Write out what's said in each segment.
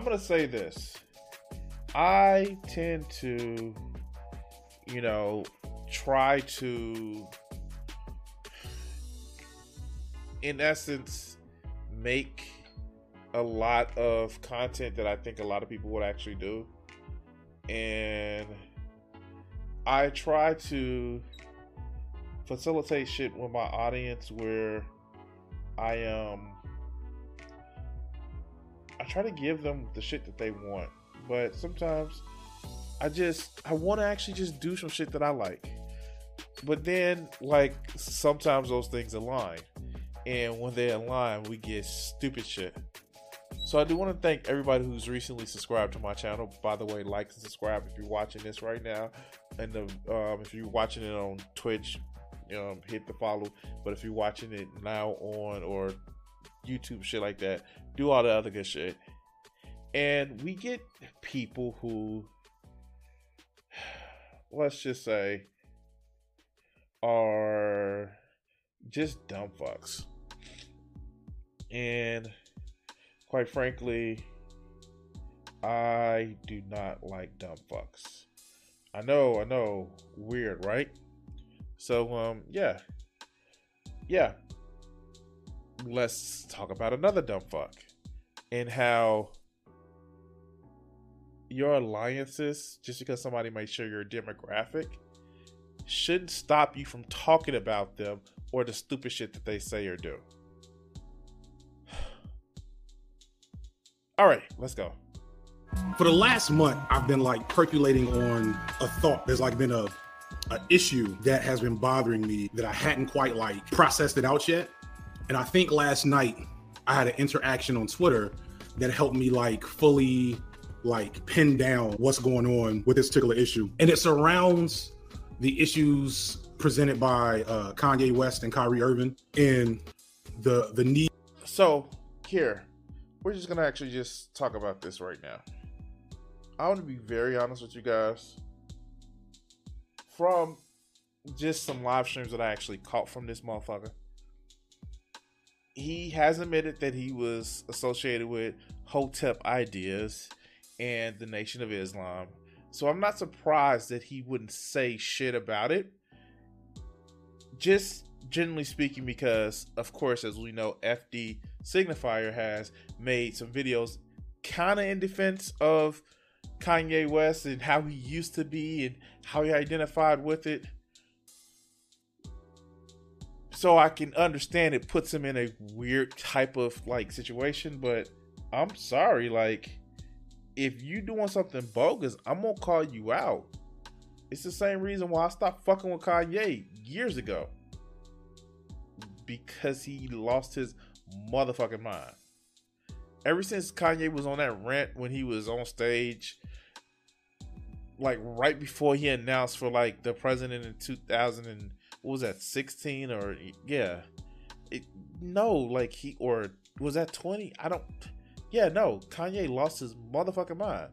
Um I'm gonna say this. I tend to, you know, try to in essence make a lot of content that I think a lot of people would actually do. And I try to facilitate shit with my audience where I um I try to give them the shit that they want. But sometimes I just I want to actually just do some shit that I like. But then like sometimes those things align. And when they align, we get stupid shit. So I do want to thank everybody who's recently subscribed to my channel. By the way, like and subscribe if you're watching this right now, and the, um, if you're watching it on Twitch, um, hit the follow. But if you're watching it now on or YouTube shit like that, do all the other good shit. And we get people who, let's just say, are just dumb fucks. And quite frankly, I do not like dumb fucks. I know, I know, weird, right? So, um, yeah, yeah. Let's talk about another dumb fuck and how your alliances, just because somebody might share your demographic, shouldn't stop you from talking about them or the stupid shit that they say or do. All right, let's go. For the last month, I've been like percolating on a thought. There's like been a an issue that has been bothering me that I hadn't quite like processed it out yet. And I think last night I had an interaction on Twitter that helped me like fully like pin down what's going on with this particular issue. And it surrounds the issues presented by uh, Kanye West and Kyrie Irving and the the need. So here, we're just gonna actually just talk about this right now. I want to be very honest with you guys. From just some live streams that I actually caught from this motherfucker, he has admitted that he was associated with Hotep ideas and the Nation of Islam. So I'm not surprised that he wouldn't say shit about it. Just generally speaking, because of course, as we know, FD Signifier has made some videos kind of in defense of Kanye West and how he used to be and how he identified with it. So I can understand it puts him in a weird type of like situation, but I'm sorry, like if you doing something bogus, I'm gonna call you out. It's the same reason why I stopped fucking with Kanye years ago. Because he lost his motherfucking mind. Ever since Kanye was on that rant when he was on stage, like right before he announced for like the president in 2000 and was that 16 or yeah, it, no, like he or was that 20? I don't. Yeah, no, Kanye lost his motherfucking mind.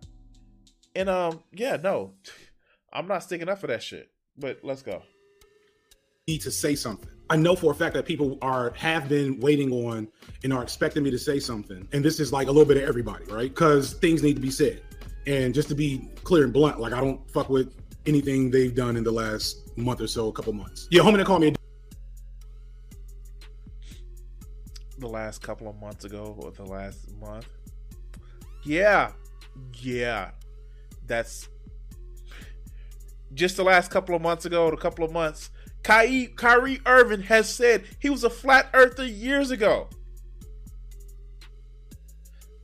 And um, yeah, no, I'm not sticking up for that shit. But let's go. Need to say something. I know for a fact that people are have been waiting on and are expecting me to say something. And this is like a little bit of everybody, right? Because things need to be said. And just to be clear and blunt, like I don't fuck with anything they've done in the last month or so, a couple months. Yeah, homie, to call me. the last couple of months ago or the last month. Yeah, yeah, that's just the last couple of months ago, a couple of months. Kyrie, Kyrie Irving has said he was a flat earther years ago.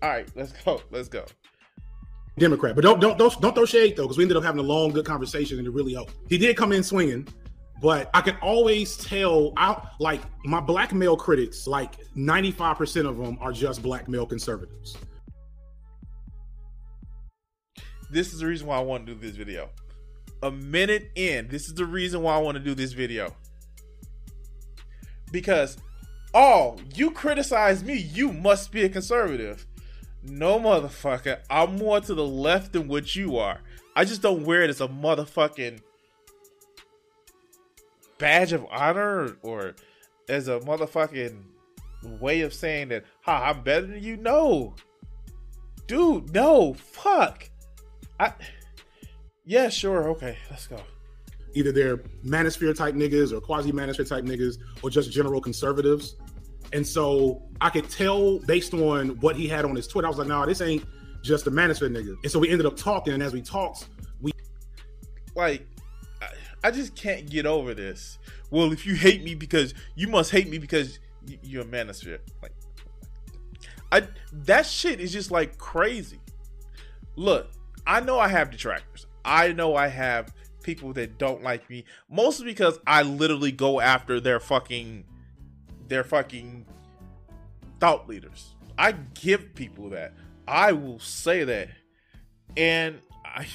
All right, let's go. Let's go. Democrat, but don't don't don't, don't throw shade though, because we ended up having a long, good conversation, and it really helped. He did come in swinging, but I can always tell out like my black male critics, like ninety five percent of them are just black male conservatives. This is the reason why I want to do this video. A minute in, this is the reason why I want to do this video. Because, oh, you criticize me, you must be a conservative. No, motherfucker. I'm more to the left than what you are. I just don't wear it as a motherfucking badge of honor or as a motherfucking way of saying that, ha, I'm better than you. No. Dude, no. Fuck. I Yeah, sure, okay, let's go. Either they're manosphere type niggas or quasi manosphere type niggas or just general conservatives. And so I could tell based on what he had on his Twitter, I was like, nah, this ain't just a manosphere nigga. And so we ended up talking, and as we talked, we like I just can't get over this. Well, if you hate me because you must hate me because you're a manosphere. Like, I that shit is just like crazy. Look, I know I have detractors. I know I have people that don't like me, mostly because I literally go after their fucking their fucking thought leaders. I give people that. I will say that. And I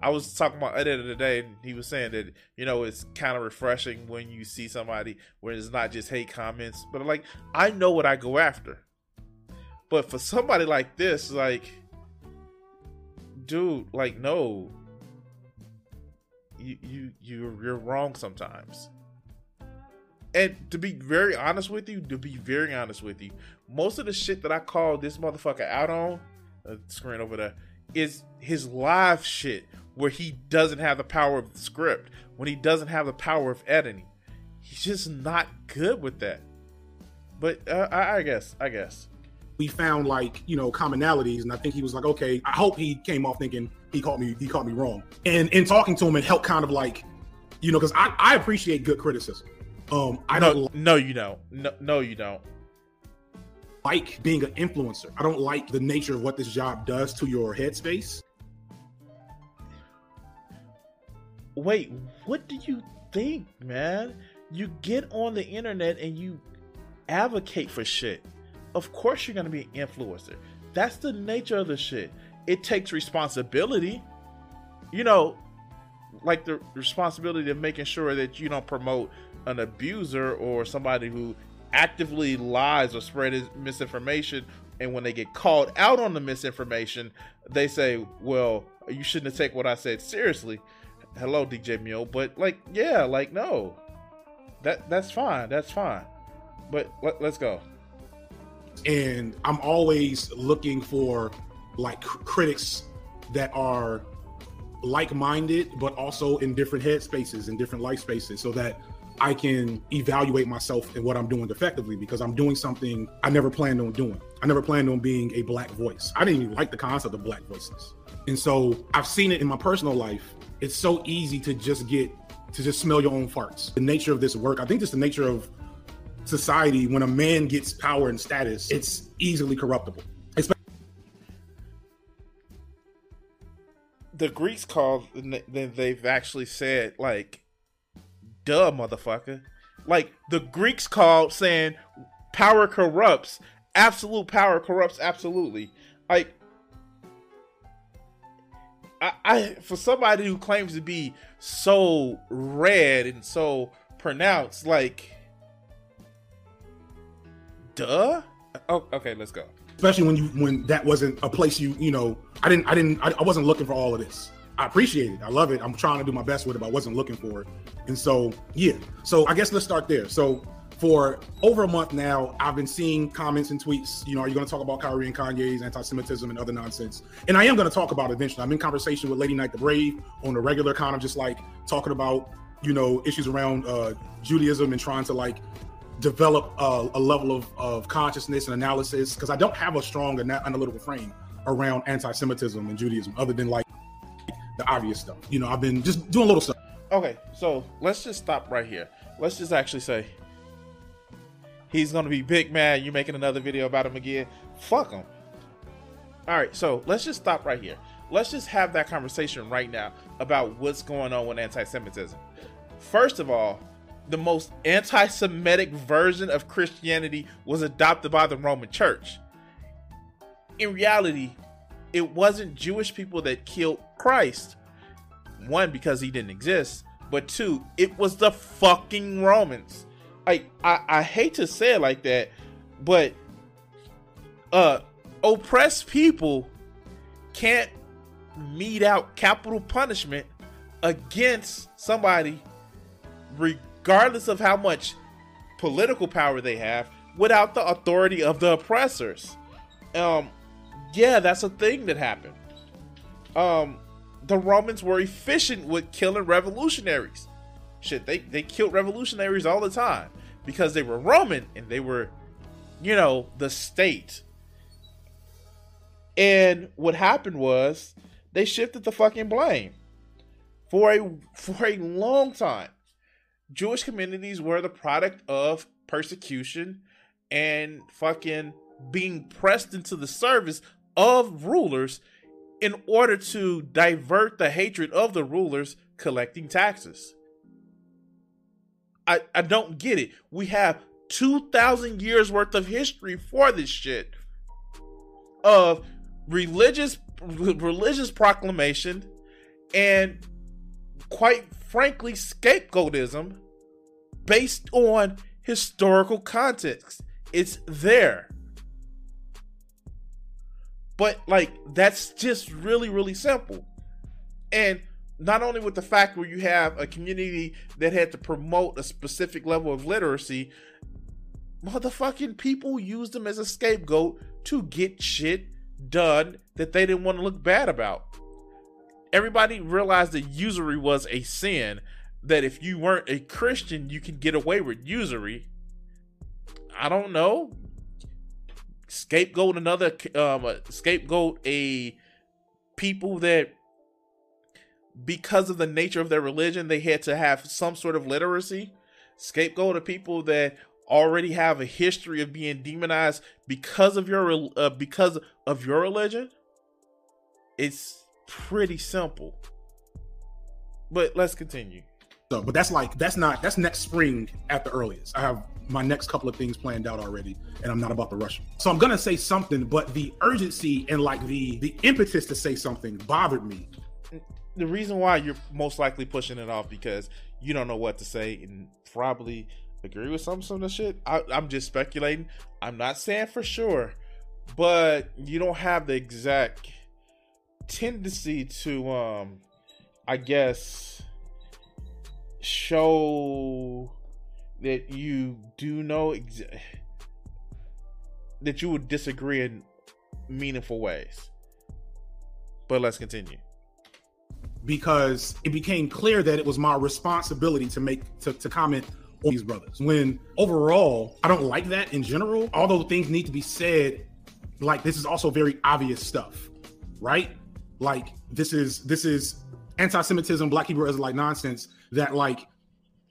I was talking about Ed the day, and he was saying that you know it's kind of refreshing when you see somebody where it's not just hate comments, but like I know what I go after. But for somebody like this, like, dude, like, no, you you you you're wrong sometimes. And to be very honest with you, to be very honest with you, most of the shit that I call this motherfucker out on, uh, screen over there, is his live shit where he doesn't have the power of the script, when he doesn't have the power of editing. He's just not good with that. But uh, I, I guess, I guess we found like you know commonalities, and I think he was like, okay, I hope he came off thinking he caught me, he caught me wrong. And in talking to him, it helped kind of like, you know, because I, I appreciate good criticism. Um, I no, don't. No, you don't. No, no, you don't. Like being an influencer. I don't like the nature of what this job does to your headspace. wait, what do you think, man? You get on the internet and you advocate for shit. Of course, you're gonna be an influencer. That's the nature of the shit. It takes responsibility. You know, like the responsibility of making sure that you don't promote an abuser or somebody who actively lies or spreads misinformation and when they get called out on the misinformation they say well you shouldn't have taken what i said seriously hello DJ Mule, but like yeah, like no. That that's fine. That's fine. But let, let's go. And I'm always looking for like critics that are like-minded but also in different head spaces and different life spaces so that I can evaluate myself and what I'm doing effectively because I'm doing something I never planned on doing. I never planned on being a black voice. I didn't even like the concept of black voices. And so I've seen it in my personal life it's so easy to just get to just smell your own farts. The nature of this work, I think just the nature of society, when a man gets power and status, it's easily corruptible. the Greeks call they've actually said like duh motherfucker. Like the Greeks called saying power corrupts. Absolute power corrupts absolutely. Like I, I for somebody who claims to be so red and so pronounced, like, duh. Oh, okay, let's go. Especially when you when that wasn't a place you you know I didn't I didn't I, I wasn't looking for all of this. I appreciate it. I love it. I'm trying to do my best with it, but I wasn't looking for it. And so yeah. So I guess let's start there. So for over a month now, I've been seeing comments and tweets. You know, are you going to talk about Kyrie and Kanye's anti-Semitism and other nonsense? And I am going to talk about it eventually. I'm in conversation with Lady Knight the Brave on the regular, kind of just like talking about you know issues around uh, Judaism and trying to like develop a level of, of consciousness and analysis because I don't have a strong analytical frame around anti-Semitism and Judaism other than like the obvious stuff. You know, I've been just doing little stuff. Okay, so let's just stop right here. Let's just actually say he's gonna be big mad. You're making another video about him again? Fuck him. All right, so let's just stop right here. Let's just have that conversation right now about what's going on with anti-Semitism. First of all, the most anti-Semitic version of Christianity was adopted by the Roman Church. In reality, it wasn't Jewish people that killed Christ. One, because he didn't exist, but two, it was the fucking Romans I, I hate to say it like that, but uh oppressed people can't mete out capital punishment against somebody regardless of how much political power they have, without the authority of the oppressors. Um, yeah, that's a thing that happened. Um, the Romans were efficient with killing revolutionaries. Shit, they, they killed revolutionaries all the time because they were Roman and they were, you know, the state. And what happened was they shifted the fucking blame. For a for a long time, Jewish communities were the product of persecution and fucking being pressed into the service of rulers in order to divert the hatred of the rulers collecting taxes. I, I don't get it. We have 2,000 years worth of history for this shit of religious religious proclamation and quite frankly scapegoatism based on historical context. It's there. But like that's just really really simple. And not only with the fact where you have a community that had to promote a specific level of literacy, motherfucking people used them as a scapegoat to get shit done that they didn't want to look bad about. Everybody realized that usury was a sin, that if you weren't a Christian, you can get away with usury. I don't know scapegoat another um scapegoat a people that because of the nature of their religion they had to have some sort of literacy. Scapegoat of people that already have a history of being demonized because of your uh, because of your religion. It's pretty simple. But let's continue. So but that's like that's not that's next spring at the earliest. I have my next couple of things planned out already, and I'm not about to rush. So I'm gonna say something, but the urgency and like the the impetus to say something bothered me. The reason why you're most likely pushing it off because you don't know what to say and probably agree with some some of the shit. I, I'm just speculating. I'm not saying for sure, but you don't have the exact tendency to um I guess show that you do know ex- that you would disagree in meaningful ways. But let's continue. Because it became clear that it was my responsibility to make to, to comment on these brothers. When overall, I don't like that in general, although things need to be said, like this is also very obvious stuff, right? Like this is this is anti-Semitism, black Hebrew Israelite nonsense that like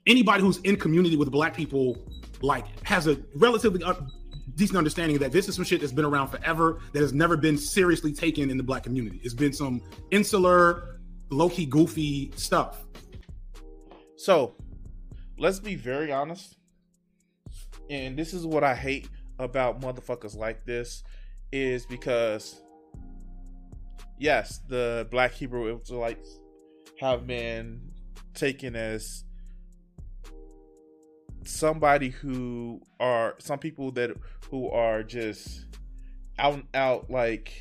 anybody who's in community with black people like has a relatively un- decent understanding that this is some shit that's been around forever that has never been seriously taken in the black community. It's been some insular, low key, goofy stuff. So, let's be very honest. And this is what I hate about motherfuckers like this is because yes, the black Hebrew Israelites have been taken as somebody who are some people that who are just out and out like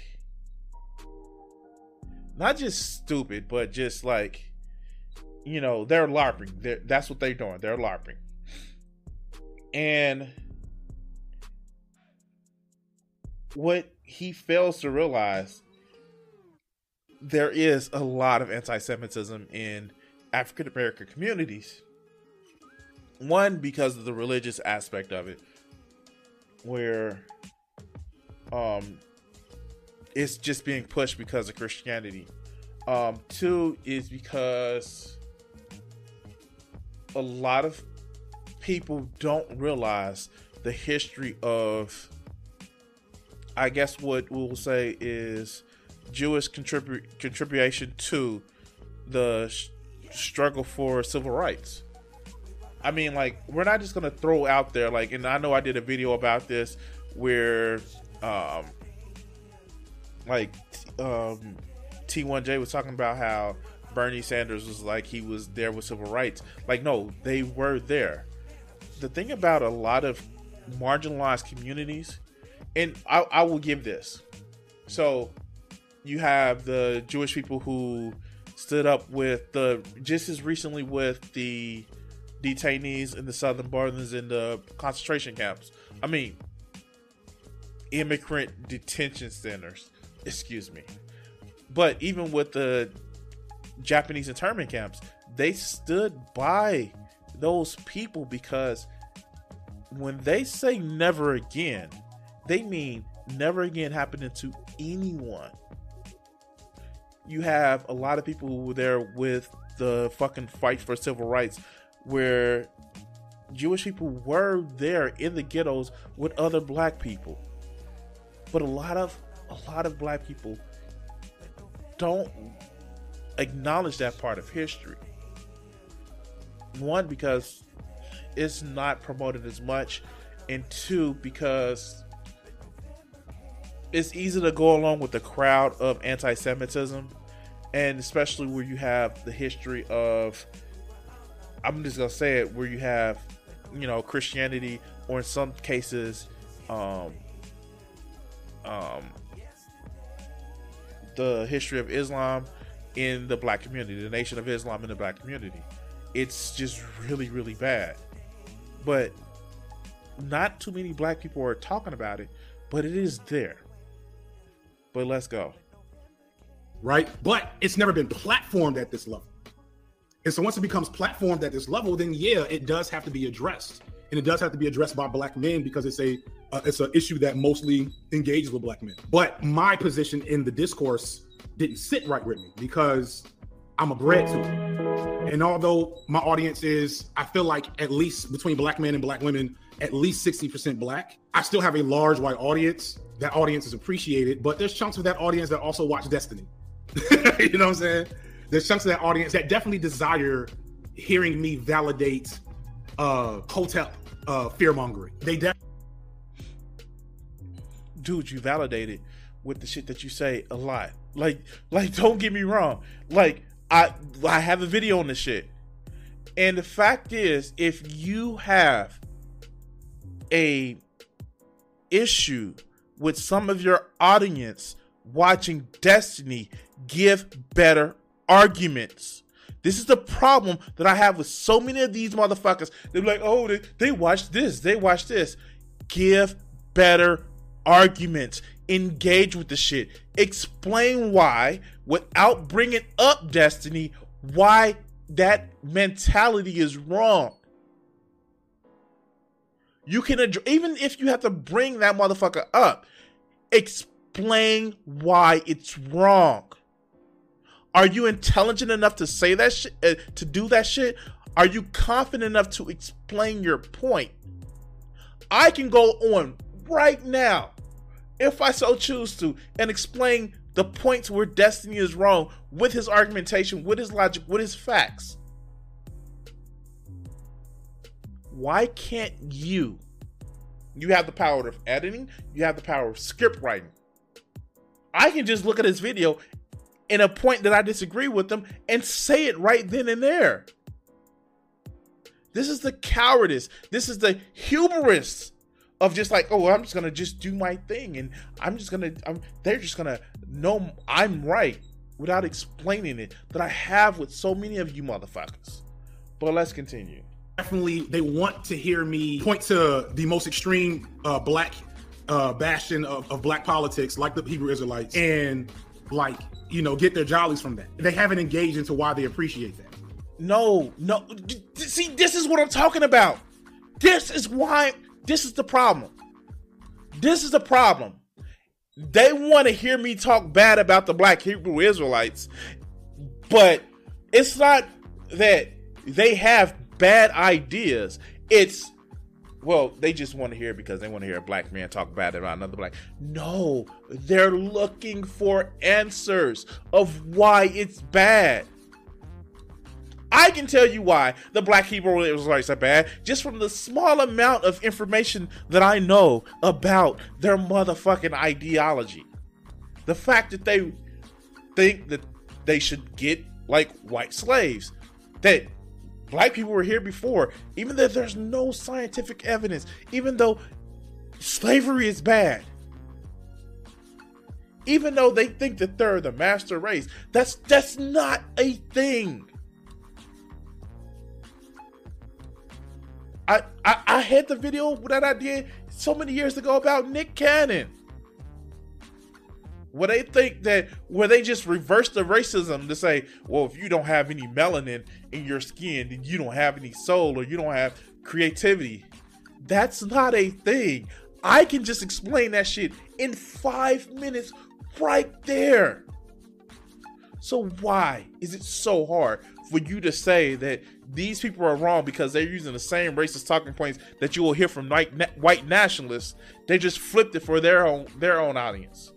not just stupid, but just like you know they're larping. They're, that's what they're doing. They're larping, and what he fails to realize there is a lot of anti-Semitism in African American communities one because of the religious aspect of it where um it's just being pushed because of christianity. Um two is because a lot of people don't realize the history of i guess what we'll say is jewish contribu- contribution to the sh- struggle for civil rights I mean, like, we're not just gonna throw out there like, and I know I did a video about this where, um, like, um, T1J was talking about how Bernie Sanders was like he was there with civil rights. Like, no, they were there. The thing about a lot of marginalized communities, and I, I will give this. So, you have the Jewish people who stood up with the just as recently with the detainees in the southern borders in the concentration camps. I mean, immigrant detention centers. Excuse me. But even with the Japanese internment camps, they stood by those people because when they say never again, they mean never again happening to anyone. You have a lot of people who were there with the fucking fight for civil rights, where Jewish people were there in the ghettos with other black people. But a lot of a lot of black people don't acknowledge that part of history. One, because it's not promoted as much, and two, because it's easy to go along with the crowd of anti Semitism, and especially where you have the history of, I'm just gonna say it, where you have, you know, Christianity, or in some cases, um, um, the history of Islam in the black community, the Nation of Islam in the black community. It's just really, really bad. But not too many black people are talking about it, but it is there. But let's go. Right? But it's never been platformed at this level. And so once it becomes platformed at this level, then yeah, it does have to be addressed. And it does have to be addressed by black men because it's a uh, it's an issue that mostly engages with black men. But my position in the discourse didn't sit right with me because I'm a bred to it. And although my audience is, I feel like at least between black men and black women, at least 60% black, I still have a large white audience. That audience is appreciated, but there's chunks of that audience that also watch Destiny. you know what I'm saying? There's chunks of that audience that definitely desire hearing me validate uh hotel uh fear mongering. They definitely dude, you validated with the shit that you say a lot. Like, like, don't get me wrong. Like, I I have a video on this shit. And the fact is, if you have a issue with some of your audience watching Destiny, give better arguments. This is the problem that I have with so many of these motherfuckers. They're like, oh, they, they watched this, they watch this. Give better arguments. Engage with the shit. Explain why, without bringing up Destiny, why that mentality is wrong. You can ad- even if you have to bring that motherfucker up, explain why it's wrong. Are you intelligent enough to say that shit, uh, to do that shit? Are you confident enough to explain your point? I can go on right now, if I so choose to, and explain the points where Destiny is wrong with his argumentation, with his logic, with his facts. Why can't you? You have the power of editing, you have the power of script writing. I can just look at his video in a point that I disagree with them and say it right then and there. This is the cowardice. This is the hubris of just like, oh, I'm just gonna just do my thing, and I'm just gonna, I'm, they're just gonna know I'm right without explaining it that I have with so many of you motherfuckers. But let's continue. definitely they want to hear me point to the most extreme uh, black uh, bastion of, of black politics, like the Hebrew Israelites, and like you know get their jollies from that. They haven't engaged into why they appreciate that. No, no. See, this is what I'm talking about. This is why. This is the problem. This is the problem. They want to hear me talk bad about the black Hebrew Israelites, but it's not that they have bad ideas. It's well, they just want to hear because they want to hear a black man talk bad about another black. No, they're looking for answers of why it's bad. I can tell you why the black Hebrew Israelites are bad just from the small amount of information that I know about their motherfucking ideology. The fact that they think that they should get like white slaves, that black people were here before, even though there's no scientific evidence, even though slavery is bad. Even though they think that they're the master race, that's that's not a thing. I, I I had the video that I did so many years ago about Nick Cannon. Where they think that where they just reverse the racism to say, well, if you don't have any melanin in your skin, then you don't have any soul or you don't have creativity. That's not a thing. I can just explain that shit in five minutes right there. So why is it so hard for you to say that these people are wrong because they're using the same racist talking points that you will hear from white nationalists? They just flipped it for their own their own audience.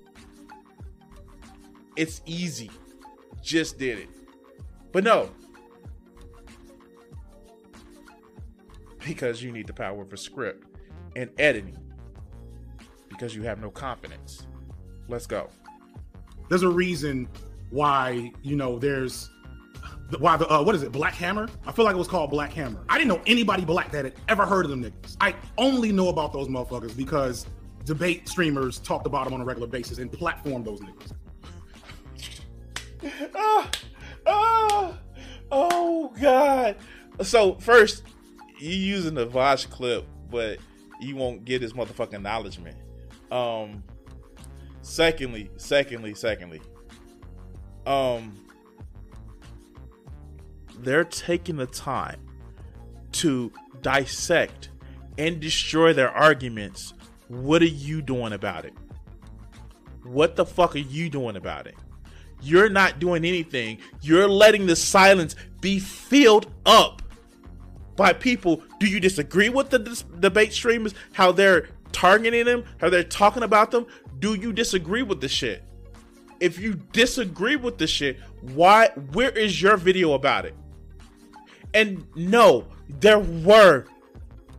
It's easy. Just did it. But no. Because you need the power of a script and editing. Because you have no confidence. Let's go. There's a reason why you know there's why the uh, what is it Black Hammer? I feel like it was called Black Hammer. I didn't know anybody black that had ever heard of them niggas. I only know about those motherfuckers because debate streamers talked about them on a regular basis and platformed those niggas. Oh, oh, oh God. So first, you using the Vosh clip, but you won't get his motherfucking acknowledgement. Um secondly, secondly, secondly, um they're taking the time to dissect and destroy their arguments. What are you doing about it? What the fuck are you doing about it? You're not doing anything. You're letting the silence be filled up by people. Do you disagree with the dis- debate streamers? How they're targeting them? How they're talking about them? Do you disagree with the shit? If you disagree with the shit, why? Where is your video about it? And no, there were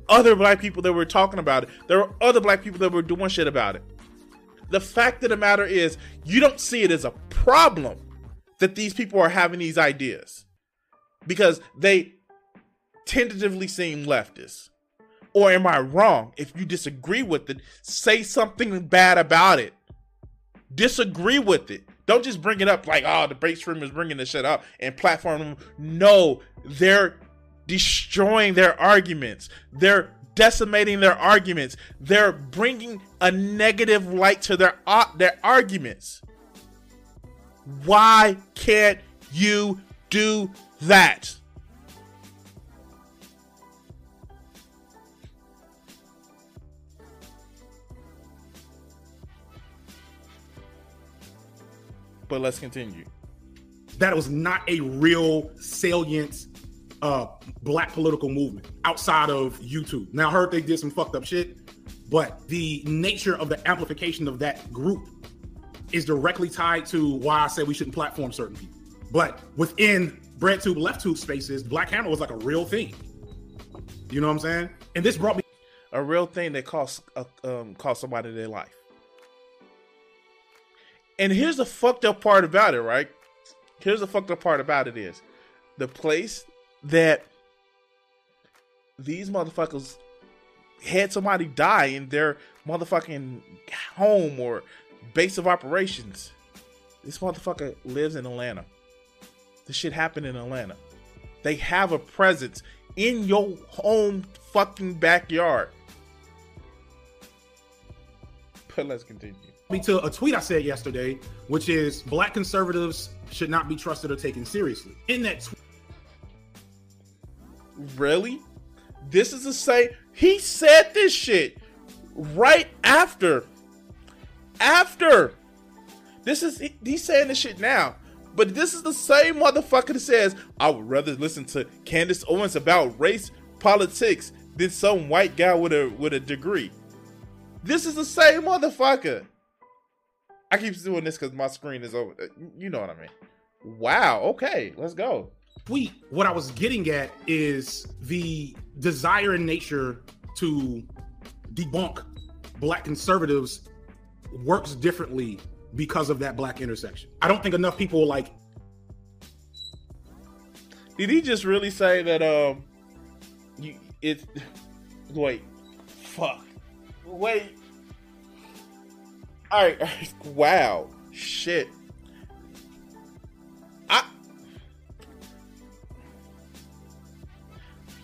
other black people that were talking about it. There were other black people that were doing shit about it. The fact of the matter is, you don't see it as a problem that these people are having these ideas because they tentatively seem leftist. Or am I wrong? If you disagree with it, say something bad about it. Disagree with it. Don't just bring it up like, oh, the break is bringing this shit up and platform them. No, they're destroying their arguments. They're decimating their arguments. They're bringing a negative light to their uh, their arguments. Why can't you do that? But let's continue. That was not a real salient uh, black political movement outside of YouTube. Now, I heard they did some fucked up shit, but the nature of the amplification of that group is directly tied to why I said we shouldn't platform certain people. But within BreadTube, left tube spaces, Black Hammer was like a real thing. You know what I'm saying? And this brought me a real thing that cost uh, um, cost somebody their life. And here's the fucked up part about it, right? Here's the fucked up part about it is the place that these motherfuckers had somebody die in their motherfucking home or base of operations. This motherfucker lives in Atlanta. This shit happened in Atlanta. They have a presence in your home fucking backyard. But let's continue. Me to a tweet I said yesterday, which is black conservatives should not be trusted or taken seriously. In that tweet, really? This is the same. He said this shit right after. After. This is he's saying this shit now. But this is the same motherfucker that says, I would rather listen to Candace Owens about race politics than some white guy with a with a degree. This is the same motherfucker. I keep doing this because my screen is over. You know what I mean. Wow. Okay, let's go tweet, what I was getting at is the desire in nature to debunk black conservatives works differently because of that black intersection. I don't think enough people like. Did he just really say that? Um, you it. Wait, fuck. Wait. All right. Wow. Shit.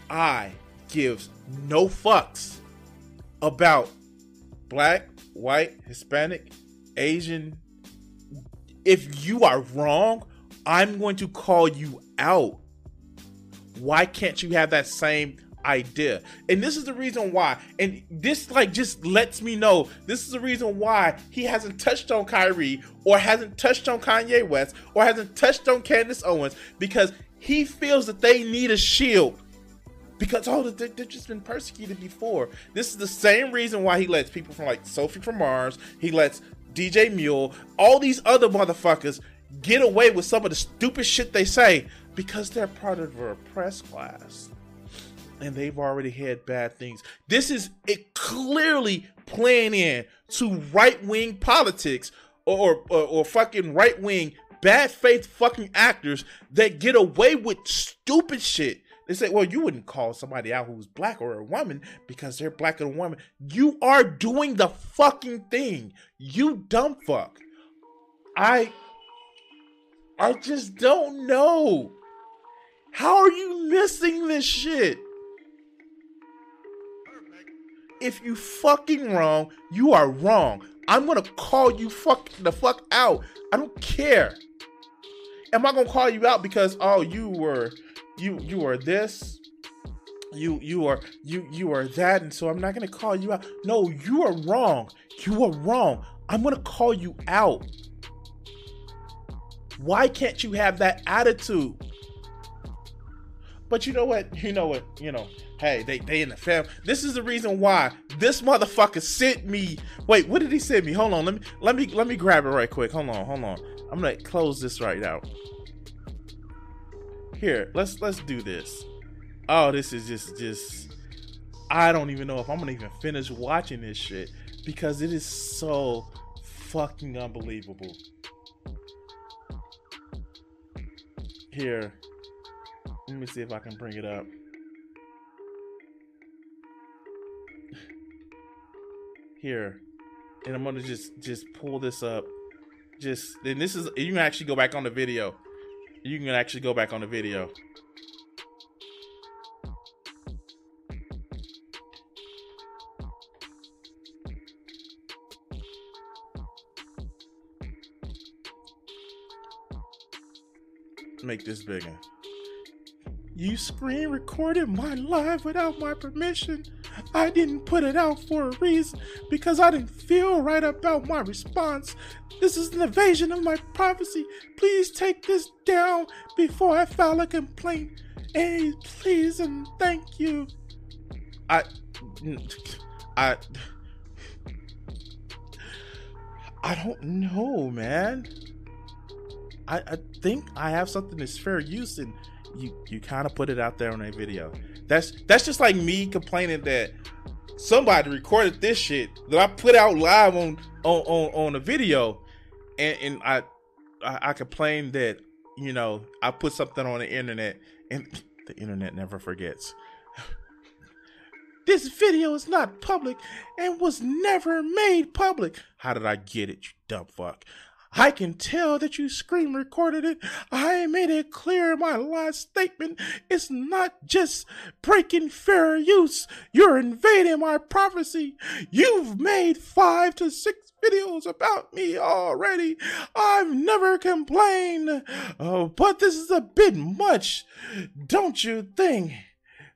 I gives no fucks about black, white, Hispanic, Asian. If you are wrong, I'm going to call you out. Why can't you have that same idea? And this is the reason why. And this like just lets me know this is the reason why he hasn't touched on Kyrie or hasn't touched on Kanye West or hasn't touched on Candace Owens because he feels that they need a shield because oh they've just been persecuted before. This is the same reason why he lets people from like sophie from mars he lets dj mule all these other motherfuckers get away with some of the stupid shit they say because they're part of a oppressed class. And they've already had bad things. This is it clearly playing in to right-wing politics or, or, or fucking right-wing bad faith fucking actors that get away with stupid shit they say, well, you wouldn't call somebody out who's black or a woman because they're black and a woman. You are doing the fucking thing. You dumb fuck. I I just don't know. How are you missing this shit? If you fucking wrong, you are wrong. I'm gonna call you fuck the fuck out. I don't care. Am I gonna call you out because oh you were you you are this you you are you you are that and so i'm not to call you out. No you are wrong. You are wrong. I'm to call you out. Why can't you have that attitude? But you know what? You know what? You know hey they they in the family this is the reason why this motherfucker sent me. Wait what did he send me? Hold on let me let me let me grab it right quick. Hold on hold on. I'm gonna close this right now here, let's let's do this. Oh, this is just just I don't even know if I'm gonna even finish watching this shit because it is so fucking unbelievable. Here, let me see if I can bring it up. Here, and I'm gonna just just pull this up. Just and this is you can actually go back on the video you can actually go back on the video. Make this bigger. You screen recorded my live without my permission. I didn't put it out for a reason because I didn't feel right about my response. This is an invasion of my privacy. Please take this down before I file a complaint. Hey, please and thank you. I. I. I don't know, man. I, I think I have something that's fair use, and you you kind of put it out there on a video. That's that's just like me complaining that somebody recorded this shit that I put out live on on on, on a video, and, and I, I I that you know I put something on the internet, and the internet never forgets. This video is not public and was never made public. How did I get it, you dumb fuck? I can tell that you screen recorded it. I made it clear in my last statement. It's not just breaking fair use. You're invading my privacy. You've made five to six videos about me already. I've never complained. Oh, but this is a bit much, don't you think?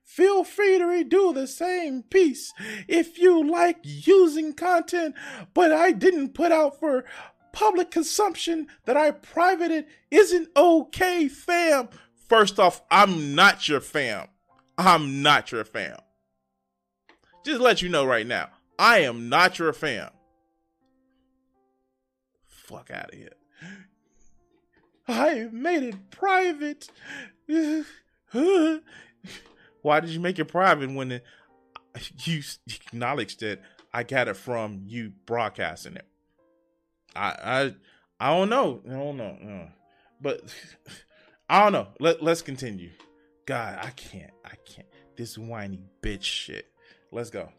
Feel free to redo the same piece if you like using content, but I didn't put out for public consumption that I privated isn't okay, fam. First off, I'm not your fam. I'm not your fam. Just let you know right now, I am not your fam. Fuck out of here. I made it private. Why did you make it private when it, you acknowledged that I got it from you broadcasting it? I I I don't know. I don't know. Uh, but I don't know. Let let's continue. God, I can't. I can't. This whiny bitch shit. Let's go.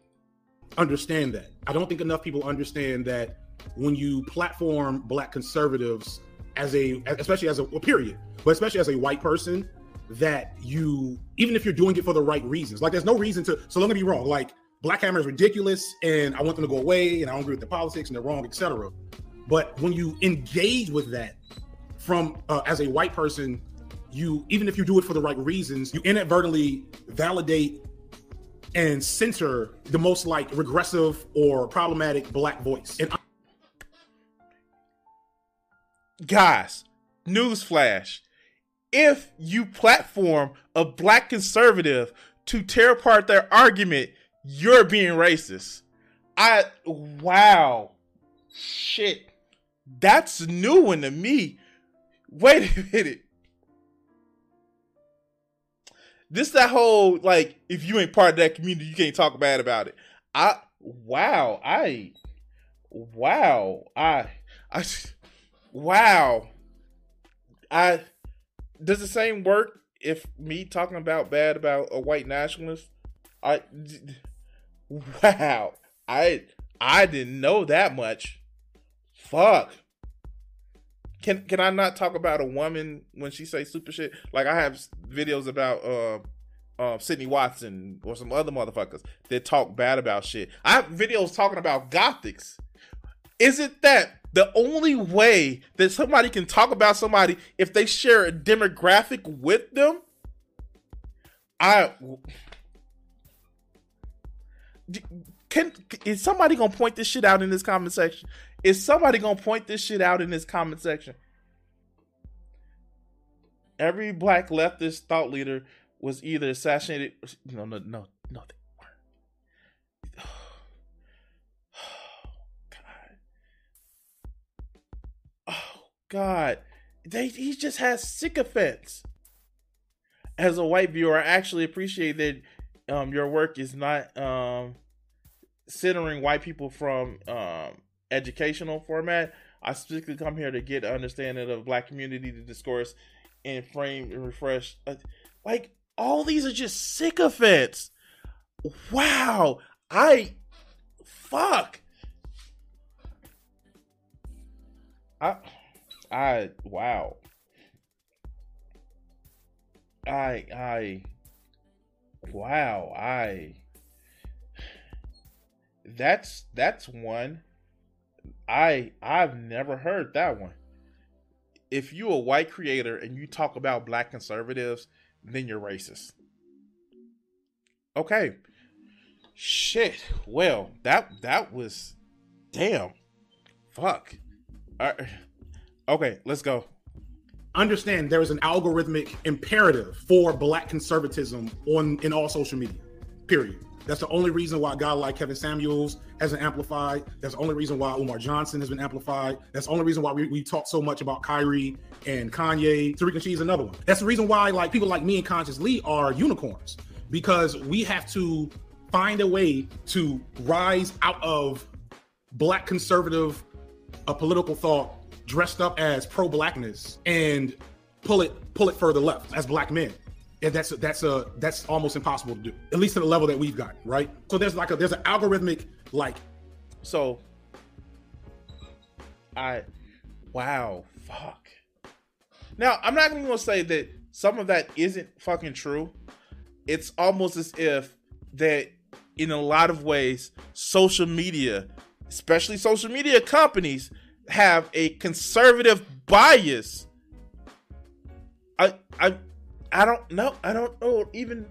Understand that. I don't think enough people understand that when you platform black conservatives as a especially as a well, period, but especially as a white person, that you, even if you're doing it for the right reasons, like there's no reason to. So get me wrong, like Black Hammer is ridiculous, and I want them to go away, and I don't agree with the politics, and they're wrong, etc. But when you engage with that from uh, as a white person, you even if you do it for the right reasons, you inadvertently validate and censor the most like regressive or problematic black voice. And guys, newsflash. If you platform a black conservative to tear apart their argument, you're being racist. I wow. Shit. That's new one to me. Wait a minute. This that whole like if you ain't part of that community, you can't talk bad about it. I wow, I wow, I I wow. I does the same work if me talking about bad about a white nationalist? I wow. I I didn't know that much. Fuck. Can can I not talk about a woman when she say super shit? Like I have videos about uh uh, Sydney Watson or some other motherfuckers that talk bad about shit. I have videos talking about gothics. Is it that the only way that somebody can talk about somebody if they share a demographic with them? I can is somebody gonna point this shit out in this comment section? Is somebody gonna point this shit out in this comment section? Every black leftist thought leader was either assassinated. No, no, no, no, God. They, he just has sycophants. As a white viewer, I actually appreciate that um, your work is not um, centering white people from um, educational format. I specifically come here to get an understanding of the black community, the discourse, and frame and refresh. Uh, like all these are just sycophants. Wow. I fuck. I I wow. I I wow, I that's that's one I I've never heard that one. If you a white creator and you talk about black conservatives, then you're racist. Okay. Shit. Well, that that was damn. Fuck. Right. Okay, let's go. Understand there is an algorithmic imperative for black conservatism on in all social media. Period. That's the only reason why a guy like Kevin Samuels hasn't amplified. That's the only reason why Umar Johnson has been amplified. That's the only reason why we, we talk so much about Kyrie and Kanye. Tariq Nasheed's another one. That's the reason why like people like me and Conscious Lee are unicorns because we have to find a way to rise out of black conservative a political thought dressed up as pro-blackness and pull it pull it further left as black men. And that's that's a that's almost impossible to do at least to the level that we've got right? So there's like a there's an algorithmic like so i wow fuck. Now i'm not even gonna say that some of that isn't fucking true. It's almost as if that in a lot of ways social media especially social media companies have a conservative bias i i I don't know. I don't know. Even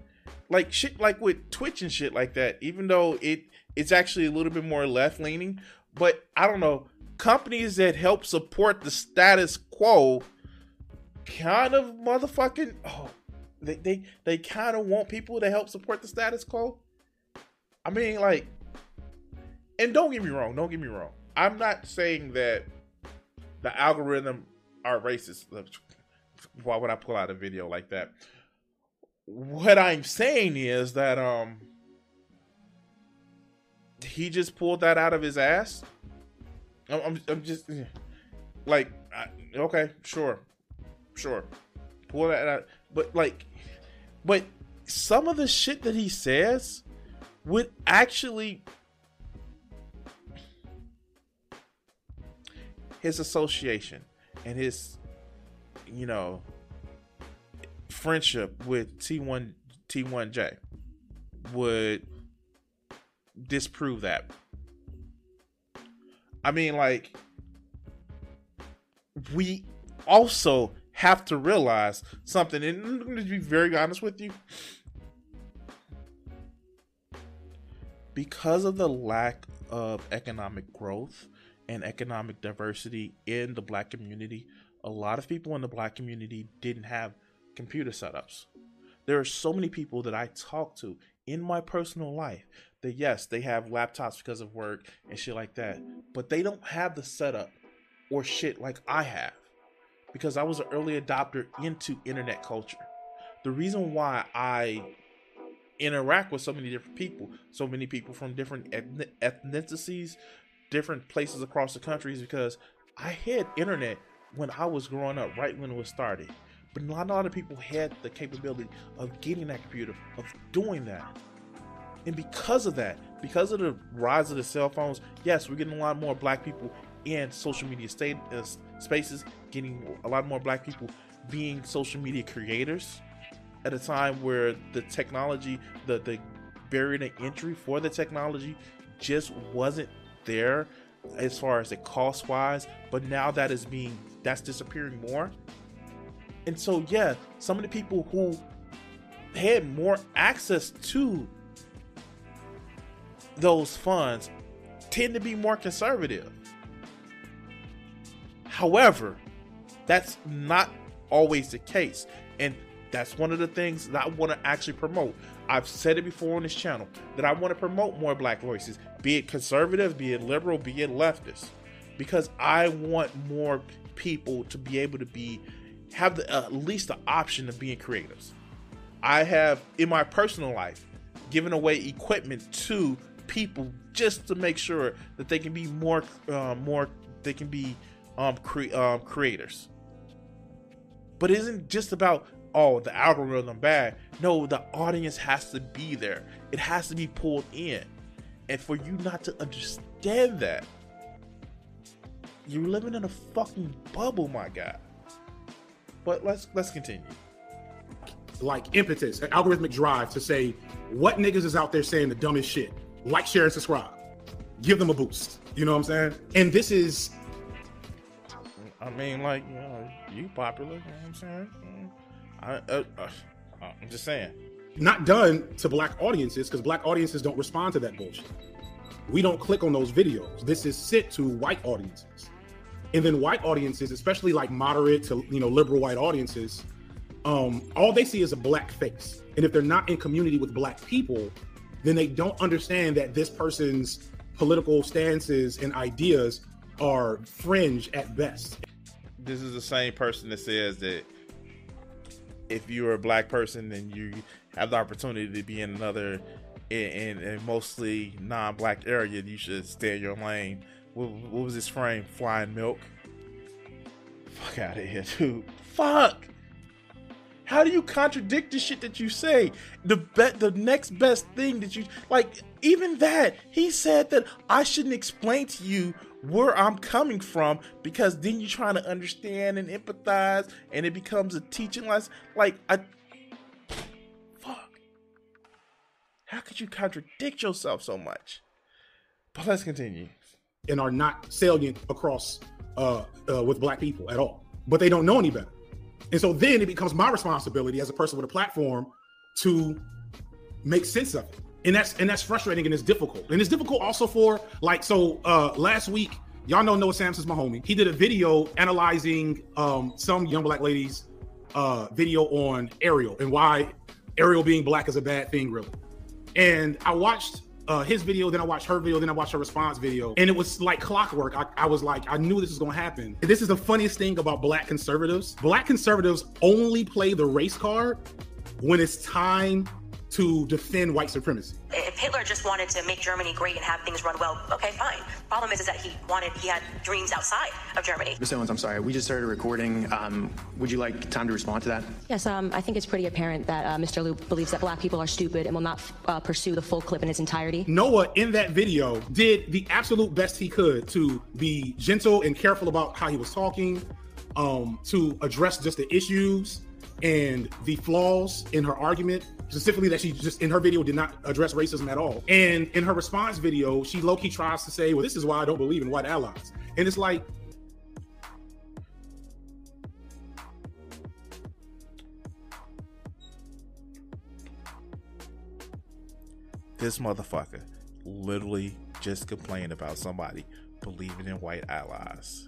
like shit, like with Twitch and shit like that. Even though it it's actually a little bit more left leaning, but I don't know. Companies that help support the status quo, kind of motherfucking. Oh, they they they kind of want people to help support the status quo. I mean, like, and don't get me wrong. Don't get me wrong. I'm not saying that the algorithm are racist why would I pull out a video like that? What I'm saying is that um he just pulled that out of his ass. I'm, I'm, I'm just like, I, okay, sure, sure, pull that out. But like, but some of the shit that he says would actually his association and his you know, friendship with T1 T1J would disprove that. I mean, like, we also have to realize something, and I'm going to be very honest with you. Because of the lack of economic growth and economic diversity in the black community, a lot of people in the black community didn't have computer setups. There are so many people that I talk to in my personal life that yes, they have laptops because of work and shit like that, but they don't have the setup or shit like I have because I was an early adopter into internet culture. The reason why I interact with so many different people, so many people from different ethnicities, different places across the country is because I had internet when I was growing up, right when it was started. But not a lot of people had the capability of getting that computer, of doing that. And because of that, because of the rise of the cell phones, yes, we're getting a lot more black people in social media state, uh, spaces, getting a lot more black people being social media creators at a time where the technology, the, the barrier to entry for the technology just wasn't there as far as the cost wise. But now that is being, that's disappearing more. And so, yeah, some of the people who had more access to those funds tend to be more conservative. However, that's not always the case. And that's one of the things that I want to actually promote. I've said it before on this channel that I want to promote more black voices, be it conservative, be it liberal, be it leftist, because I want more people to be able to be have the, uh, at least the option of being creatives. I have in my personal life given away equipment to people just to make sure that they can be more uh, more they can be um, cre- um, creators. But isn't just about oh the algorithm bad. No, the audience has to be there. It has to be pulled in, and for you not to understand that, you're living in a fucking bubble, my guy. But let's let's continue. Like impetus, an algorithmic drive to say what niggas is out there saying the dumbest shit like, share, and subscribe. Give them a boost. You know what I'm saying? And this is. I mean, like, you know, you popular. You know what I'm saying? I, uh, uh, I'm just saying. Not done to black audiences because black audiences don't respond to that bullshit. We don't click on those videos. This is sit to white audiences. And then white audiences, especially like moderate to you know liberal white audiences, um, all they see is a black face. And if they're not in community with black people, then they don't understand that this person's political stances and ideas are fringe at best. This is the same person that says that if you're a black person then you have the opportunity to be in another in, in, in mostly non-black area, you should stay in your lane. What, what was this frame? Flying milk. Fuck out of here, dude. Fuck. How do you contradict the shit that you say? The be- the next best thing that you like, even that he said that I shouldn't explain to you where I'm coming from because then you're trying to understand and empathize, and it becomes a teaching lesson. Like I, How could you contradict yourself so much? But let's continue. And are not salient across uh, uh, with black people at all, but they don't know any better. And so then it becomes my responsibility as a person with a platform to make sense of it. And that's and that's frustrating and it's difficult. And it's difficult also for like so uh last week, y'all know Noah Samsen's my homie. He did a video analyzing um some young black ladies uh video on Ariel and why Ariel being black is a bad thing, really. And I watched uh, his video, then I watched her video, then I watched her response video, and it was like clockwork. I, I was like, I knew this was going to happen. This is the funniest thing about black conservatives. Black conservatives only play the race card when it's time to defend white supremacy. If Hitler just wanted to make Germany great and have things run well, okay, fine. Problem is, is that he wanted, he had dreams outside of Germany. Ms. Owens, I'm sorry, we just started recording. Um, would you like time to respond to that? Yes, um, I think it's pretty apparent that uh, Mr. Lieu believes that black people are stupid and will not uh, pursue the full clip in its entirety. Noah, in that video, did the absolute best he could to be gentle and careful about how he was talking, um, to address just the issues and the flaws in her argument, specifically that she just in her video did not address racism at all. And in her response video, she low key tries to say, "Well, this is why I don't believe in white allies." And it's like, this motherfucker literally just complained about somebody believing in white allies.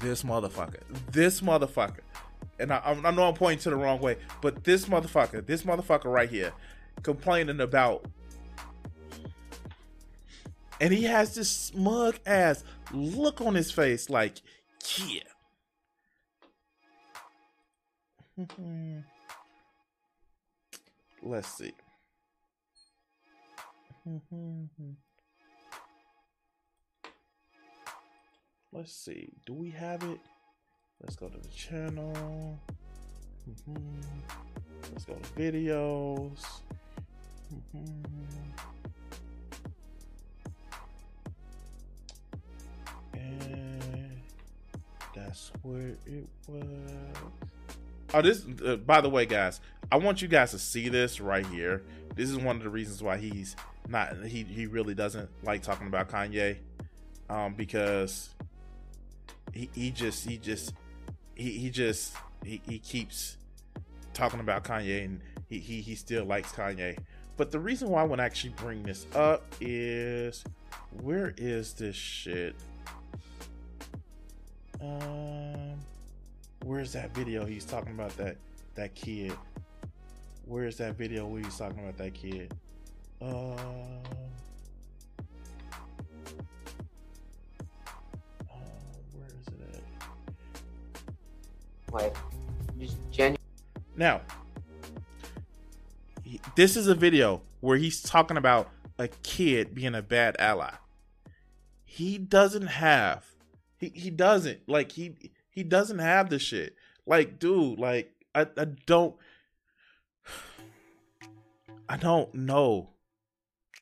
This motherfucker, this motherfucker, and I, I know I'm pointing to the wrong way, but this motherfucker, this motherfucker right here, complaining about, and he has this smug ass look on his face, like, yeah. Let's see. Let's see. Do we have it? Let's go to the channel. Let's go to videos. And that's where it was. Oh, this. Uh, by the way, guys, I want you guys to see this right here. This is one of the reasons why he's not. He he really doesn't like talking about Kanye, um, because he he just he just he he just he, he keeps talking about Kanye and he, he he still likes Kanye. But the reason why I want to actually bring this up is where is this shit? Um where's that video he's talking about that that kid where's that video where he's talking about that kid uh, like just genuine now this is a video where he's talking about a kid being a bad ally. He doesn't have he, he doesn't like he he doesn't have the shit. Like dude like i, I don't i don't know.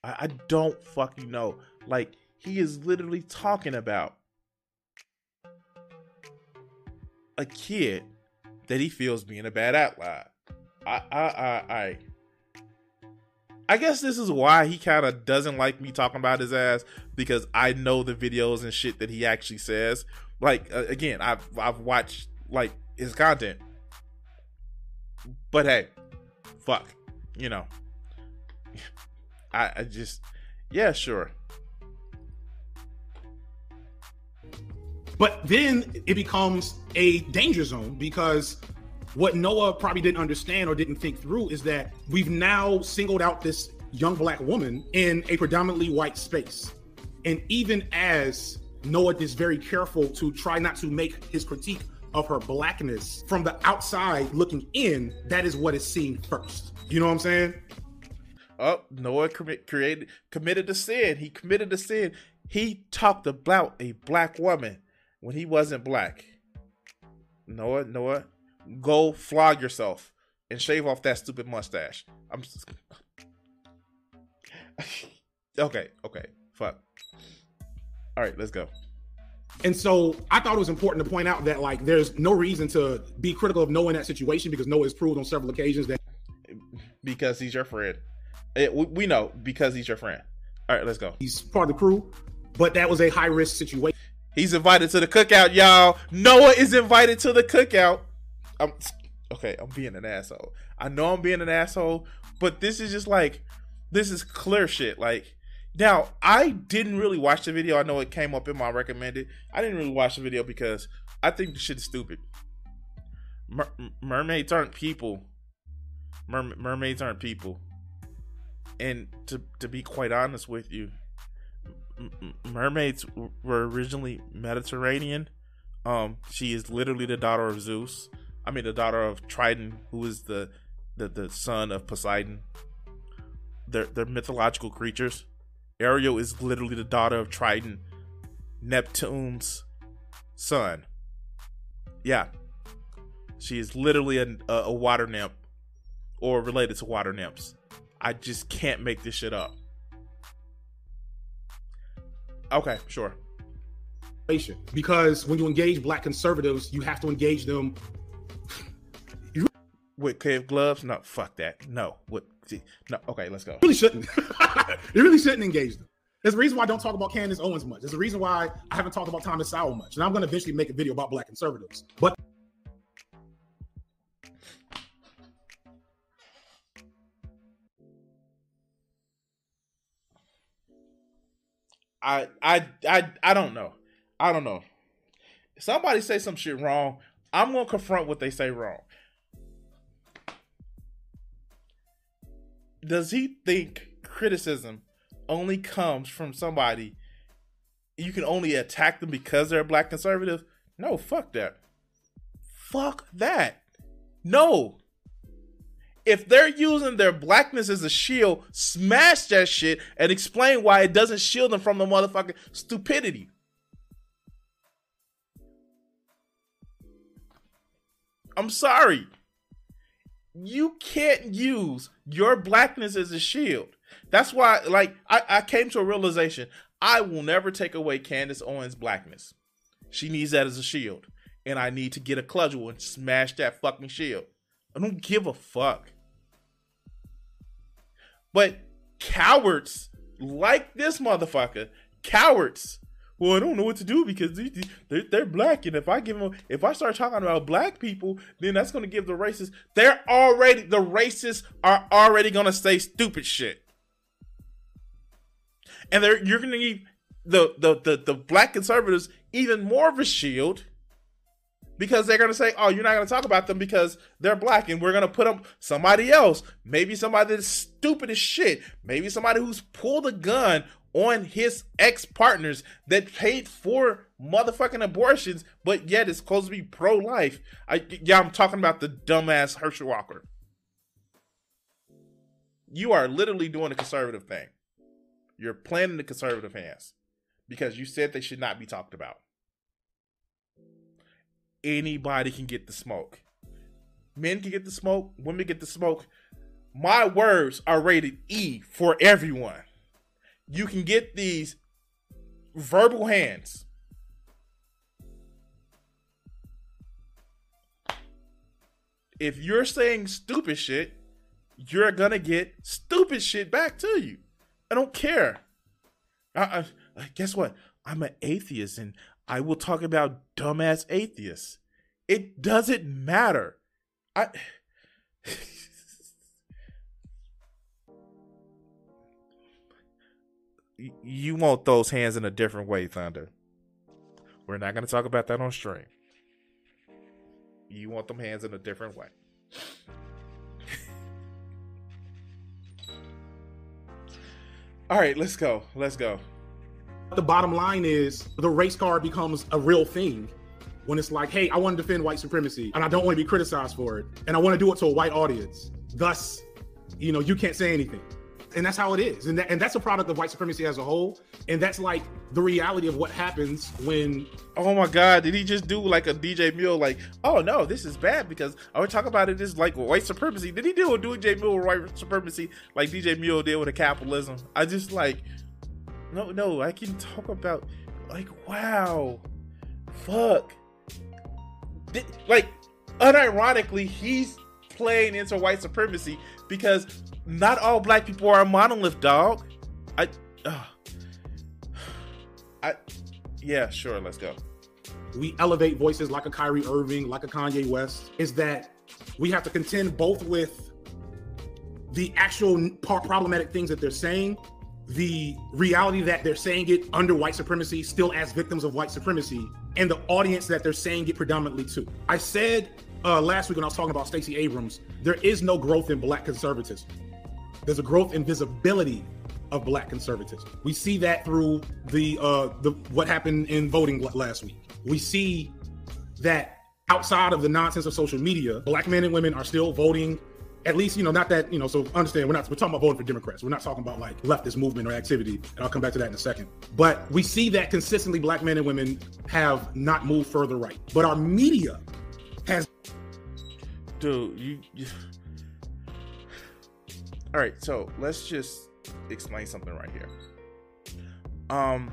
I, I don't fucking know. Like he is literally talking about a kid that he feels being a bad ally i i i i I guess this is why he kind of doesn't like me talking about his ass because I know the videos and shit that he actually says. Like uh, again, I've I've watched like his content, but hey, fuck, you know, I, I just yeah, sure. But then it becomes a danger zone because what Noah probably didn't understand or didn't think through is that we've now singled out this young black woman in a predominantly white space. And even as Noah is very careful to try not to make his critique of her blackness from the outside looking in, that is what is seen first. You know what I'm saying? Oh, Noah created committed a sin. He committed a sin. He talked about a black woman when he wasn't black. Noah, Noah, go flog yourself and shave off that stupid mustache. I'm just... okay, okay, fuck. All right, let's go. And so I thought it was important to point out that like there's no reason to be critical of Noah in that situation because Noah has proved on several occasions that Because he's your friend. Eh, we, we know because he's your friend. All right, let's go. he's part of the crew, but that was a high risk situation. He's invited to the cookout, y'all. Noah is invited to the cookout. I'm okay. I'm being an asshole. I know I'm being an asshole, but this is just like this is clear shit. Like now, I didn't really watch the video. I know it came up in my recommended. I didn't really watch the video because I think the shit is stupid. Mer- mermaids aren't people. Mer- mermaids aren't people. And to to be quite honest with you, mermaids were originally Mediterranean. Um, she is literally the daughter of Zeus. I mean, the daughter of Triton, who is the the, the son of Poseidon. They're they're mythological creatures. Ariel is literally the daughter of Triton, Neptune's son. Yeah, she is literally a, a, a water nymph or related to water nymphs. I just can't make this shit up. Okay, sure. because when you engage black conservatives, you have to engage them with kid gloves. No, fuck that. No, what? No, okay, let's go. You Really shouldn't. you really shouldn't engage them. There's a reason why I don't talk about Candace Owens much. There's a reason why I haven't talked about Thomas Sowell much. And I'm going to eventually make a video about black conservatives. But I I I I don't know. I don't know. Somebody say some shit wrong. I'm gonna confront what they say wrong. Does he think criticism only comes from somebody you can only attack them because they're a black conservative? No, fuck that. Fuck that. No if they're using their blackness as a shield, smash that shit and explain why it doesn't shield them from the motherfucking stupidity. I'm sorry. You can't use your blackness as a shield. That's why, like, I, I came to a realization. I will never take away Candace Owens' blackness. She needs that as a shield. And I need to get a cudgel and smash that fucking shield. I don't give a fuck. But cowards like this motherfucker, cowards. Well, I don't know what to do because they're, they're black, and if I give them, if I start talking about black people, then that's going to give the racists. They're already the racists are already going to say stupid shit, and they're you're going to need the, the the the black conservatives even more of a shield because they're going to say, "Oh, you're not going to talk about them because they're black, and we're going to put them somebody else, maybe somebody that's stupid as shit, maybe somebody who's pulled a gun on his ex partners that paid for motherfucking abortions, but yet is supposed to be pro life." Yeah, I'm talking about the dumbass Herschel Walker. You are literally doing a conservative thing. You're playing in the conservative hands because you said they should not be talked about anybody can get the smoke. Men can get the smoke, women get the smoke. My words are rated E for everyone. You can get these verbal hands. If you're saying stupid shit, you're gonna get stupid shit back to you. I don't care. I, I, guess what? I'm an atheist and I will talk about dumbass atheists. It doesn't matter. I you want those hands in a different way, Thunder. We're not going to talk about that on stream. You want them hands in a different way. All right, let's go. Let's go. The bottom line is the race card becomes a real thing when it's like, hey, I want to defend white supremacy and I don't want to be criticized for it. And I want to do it to a white audience. Thus, you know, you can't say anything. And that's how it is. And, that, and that's a product of white supremacy as a whole. And that's like the reality of what happens when. Oh my God. Did he just do like a DJ Mule, like, oh no, this is bad because I would talk about it as like white supremacy? Did he do a DJ Mule with white supremacy like DJ Mule did with a capitalism? I just like, no, no, I can talk about like wow, fuck, like unironically, he's playing into white supremacy because not all black people are a monolith, dog. I, uh, I, yeah, sure, let's go. We elevate voices like a Kyrie Irving, like a Kanye West. Is that we have to contend both with the actual problematic things that they're saying the reality that they're saying it under white supremacy, still as victims of white supremacy, and the audience that they're saying it predominantly to. I said uh, last week when I was talking about Stacey Abrams, there is no growth in black conservatism. There's a growth in visibility of black conservatism. We see that through the uh, the what happened in voting last week. We see that outside of the nonsense of social media, black men and women are still voting at least you know not that you know so understand we're not we're talking about voting for democrats we're not talking about like leftist movement or activity and i'll come back to that in a second but we see that consistently black men and women have not moved further right but our media has dude you, you... all right so let's just explain something right here um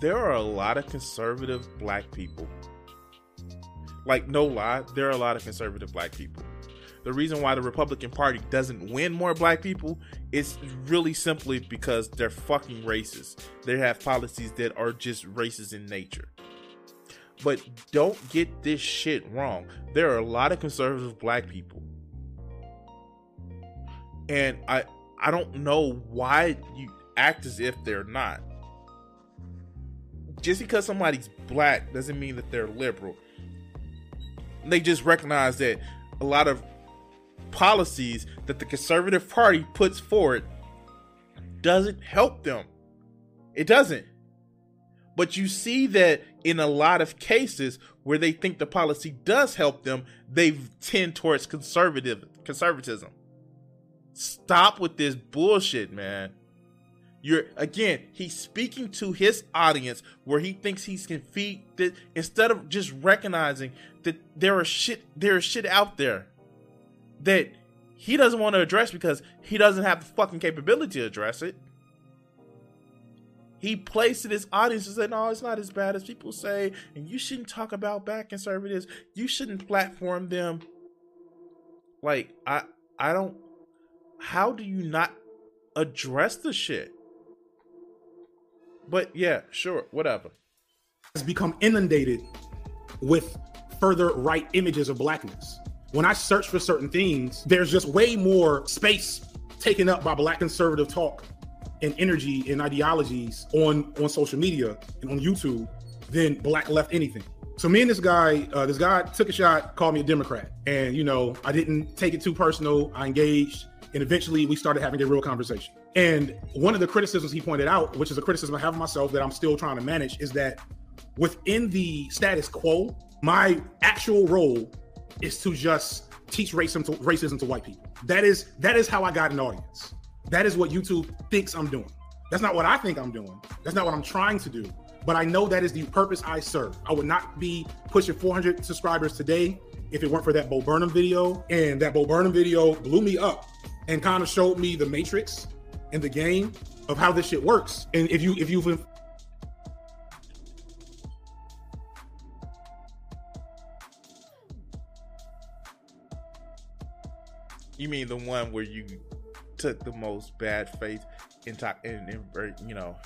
there are a lot of conservative black people. Like, no lie, there are a lot of conservative black people. The reason why the Republican Party doesn't win more black people is really simply because they're fucking racist. They have policies that are just racist in nature. But don't get this shit wrong. There are a lot of conservative black people. And I I don't know why you act as if they're not. Just because somebody's black doesn't mean that they're liberal. They just recognize that a lot of policies that the conservative party puts forward doesn't help them. It doesn't. But you see that in a lot of cases where they think the policy does help them, they tend towards conservative conservatism. Stop with this bullshit, man. You're again, he's speaking to his audience where he thinks he can feed that instead of just recognizing that there are shit there is shit out there that he doesn't want to address because he doesn't have the fucking capability to address it. He placed in his audience and said, No, it's not as bad as people say, and you shouldn't talk about back conservatives. You shouldn't platform them. Like, I I don't how do you not address the shit? But yeah, sure, whatever. Has become inundated with further right images of blackness. When I search for certain things, there's just way more space taken up by black conservative talk and energy and ideologies on on social media and on YouTube than black left anything. So me and this guy, uh, this guy took a shot, called me a Democrat, and you know I didn't take it too personal. I engaged. And eventually we started having a real conversation. And one of the criticisms he pointed out, which is a criticism I have of myself that I'm still trying to manage, is that within the status quo, my actual role is to just teach racism to, racism to white people. That is that is how I got an audience. That is what YouTube thinks I'm doing. That's not what I think I'm doing. That's not what I'm trying to do. But I know that is the purpose I serve. I would not be pushing 400 subscribers today if it weren't for that Bo Burnham video. And that Bo Burnham video blew me up and kind of showed me the matrix and the game of how this shit works. And if you if you've You mean the one where you took the most bad faith in, in, in you know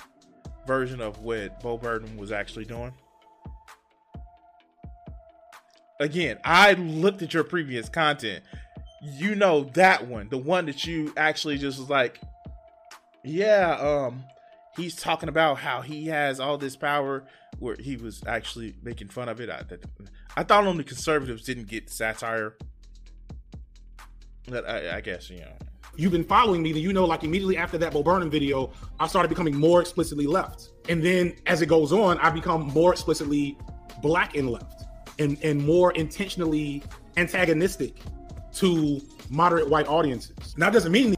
version of what Bo Burnham was actually doing? Again, I looked at your previous content you know that one, the one that you actually just was like, yeah, um, he's talking about how he has all this power, where he was actually making fun of it. I, I thought only conservatives didn't get satire, but I, I guess you know. You've been following me, then you know, like immediately after that Bo Burnham video, I started becoming more explicitly left, and then as it goes on, I become more explicitly black and left, and and more intentionally antagonistic to moderate white audiences. Now, doesn't mean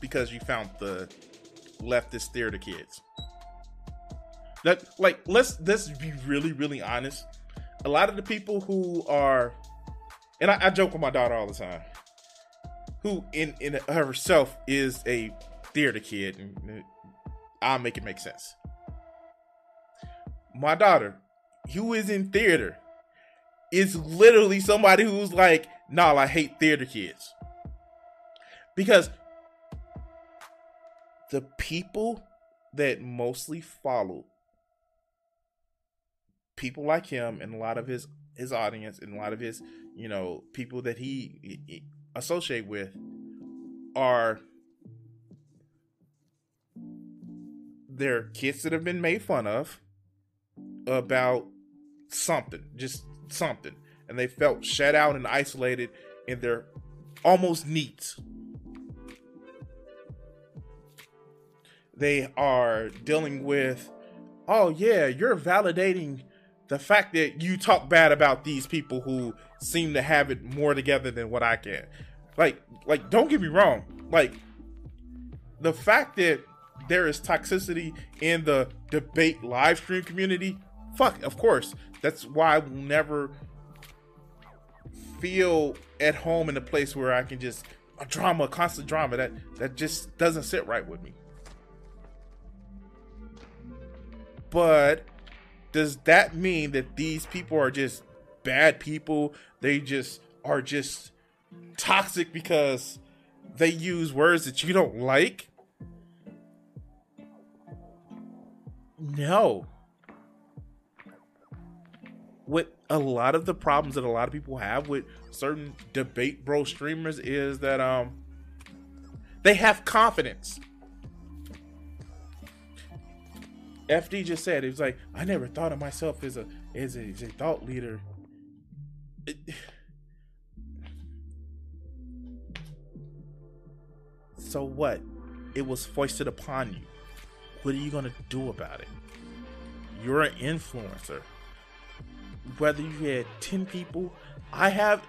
because you found the leftist theater kids. That like let's let's be really really honest. A lot of the people who are, and I, I joke with my daughter all the time, who in in herself is a theater kid, and uh, I'll make it make sense. My daughter, who is in theater, is literally somebody who's like, nah, I hate theater kids. Because the people that mostly follow people like him and a lot of his his audience and a lot of his you know people that he, he associate with are they're kids that have been made fun of about something just something, and they felt shut out and isolated in their almost needs. They are dealing with, oh yeah, you're validating the fact that you talk bad about these people who seem to have it more together than what I can. Like, like, don't get me wrong. Like, the fact that there is toxicity in the debate live stream community, fuck, of course. That's why I will never feel at home in a place where I can just a drama, constant drama. That that just doesn't sit right with me. But does that mean that these people are just bad people? They just are just toxic because they use words that you don't like? No. What a lot of the problems that a lot of people have with certain debate bro streamers is that um they have confidence. FD just said it was like I never thought of myself as a as a, as a thought leader. It- so what? It was foisted upon you. What are you gonna do about it? You're an influencer. Whether you had 10 people, I have,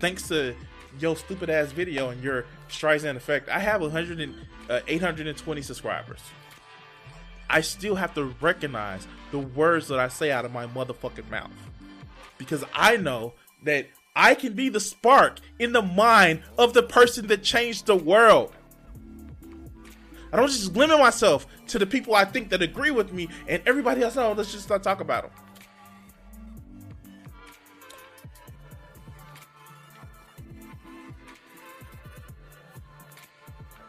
thanks to your stupid ass video and your Streisand effect, I have 100 and, uh, 820 subscribers. I still have to recognize the words that I say out of my motherfucking mouth. Because I know that I can be the spark in the mind of the person that changed the world. I don't just limit myself to the people I think that agree with me and everybody else. Oh, let's just start talking about them.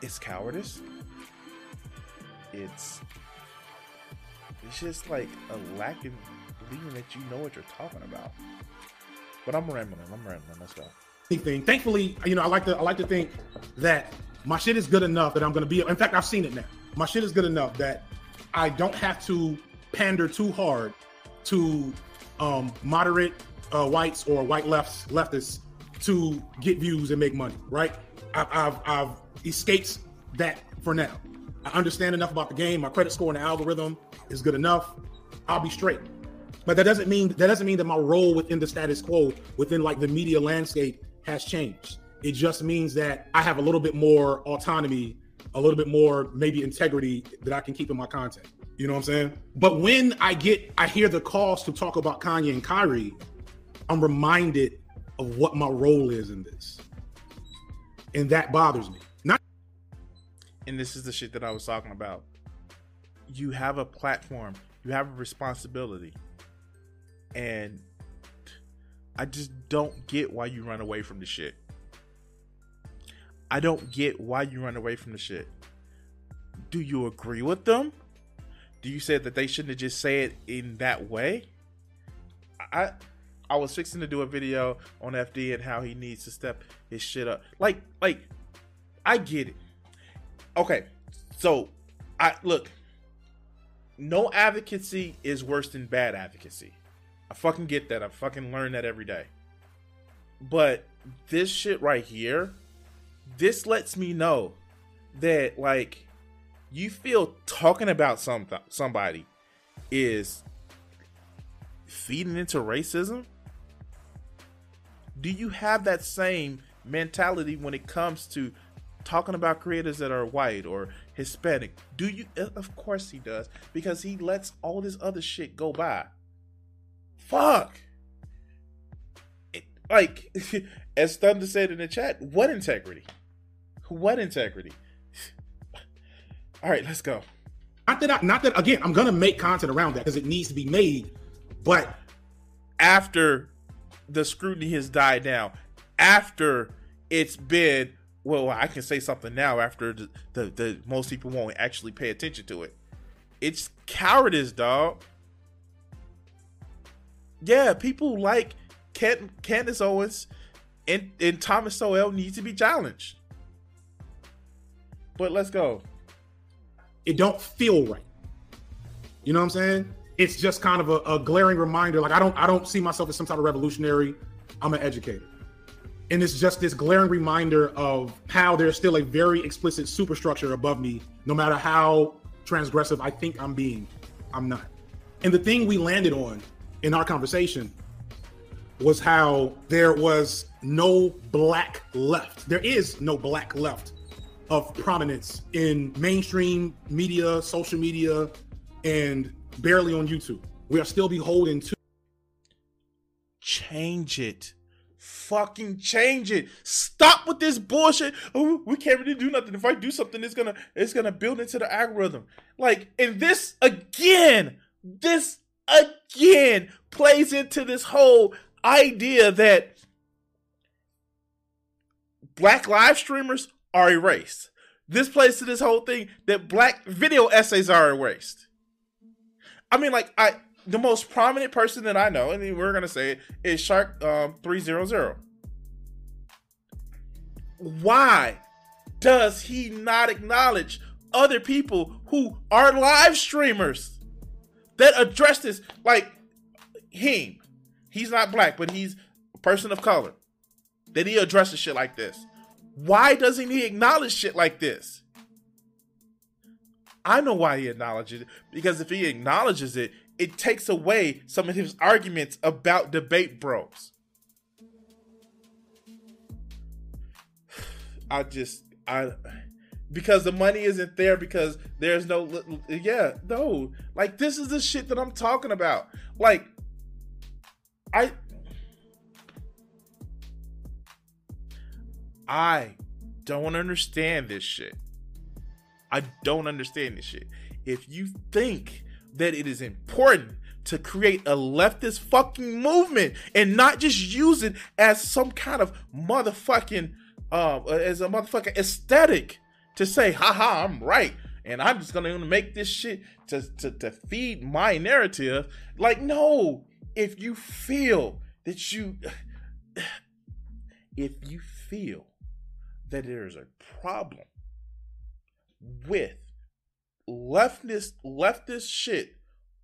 It's cowardice. It's it's just like a lack of believing that you know what you're talking about. But I'm rambling. I'm rambling. Let's go. Thing. Thankfully, you know, I like to I like to think that my shit is good enough that I'm gonna be. In fact, I've seen it now. My shit is good enough that I don't have to pander too hard to um, moderate uh, whites or white lefts leftists to get views and make money. Right? I've, I've I've escaped that for now. I understand enough about the game. My credit score and the algorithm is good enough. I'll be straight. But that doesn't mean that doesn't mean that my role within the status quo, within like the media landscape, has changed. It just means that I have a little bit more autonomy, a little bit more maybe integrity that I can keep in my content. You know what I'm saying? But when I get, I hear the calls to talk about Kanye and Kyrie, I'm reminded of what my role is in this, and that bothers me. And this is the shit that I was talking about. You have a platform, you have a responsibility, and I just don't get why you run away from the shit. I don't get why you run away from the shit. Do you agree with them? Do you say that they shouldn't have just say it in that way? I I was fixing to do a video on FD and how he needs to step his shit up. Like like I get it. Okay. So I look no advocacy is worse than bad advocacy. I fucking get that. I fucking learn that every day. But this shit right here, this lets me know that like you feel talking about some somebody is feeding into racism. Do you have that same mentality when it comes to talking about creators that are white or Hispanic? Do you? Of course he does because he lets all this other shit go by. Fuck. It, like, as Thunder said in the chat, what integrity? What integrity? All right, let's go. not that I, not that again. I'm gonna make content around that because it needs to be made. But After the scrutiny has died down, after it's been, well, I can say something now after the, the, the most people won't actually pay attention to it. It's cowardice, dog. Yeah, people like Can- Candace Owens and, and Thomas Sowell need to be challenged. But let's go. it don't feel right. You know what I'm saying? It's just kind of a, a glaring reminder. Like I don't I don't see myself as some type of revolutionary. I'm an educator. And it's just this glaring reminder of how there's still a very explicit superstructure above me, no matter how transgressive I think I'm being. I'm not. And the thing we landed on in our conversation was how there was no black left. There is no black left of prominence in mainstream media, social media, and barely on YouTube. We are still beholden to change it. Fucking change it. Stop with this bullshit. Oh, we can't really do nothing. If I do something, it's gonna it's gonna build into the algorithm. Like, and this again, this again plays into this whole idea that black live streamers are erased. This plays to this whole thing that black video essays are erased. I mean, like I the most prominent person that I know, and we're gonna say it, is Shark um, three zero zero. Why does he not acknowledge other people who are live streamers that address this? Like him, he's not black, but he's a person of color. That he addresses shit like this. Why doesn't he acknowledge shit like this? I know why he acknowledges it because if he acknowledges it, it takes away some of his arguments about debate bros. I just I because the money isn't there because there's no yeah no like this is the shit that I'm talking about like I I don't understand this shit. I don't understand this shit. If you think that it is important to create a leftist fucking movement and not just use it as some kind of motherfucking uh, as a motherfucking aesthetic to say, haha, I'm right. And I'm just gonna make this shit to, to, to feed my narrative. Like, no, if you feel that you if you feel that there's a problem with leftist leftist shit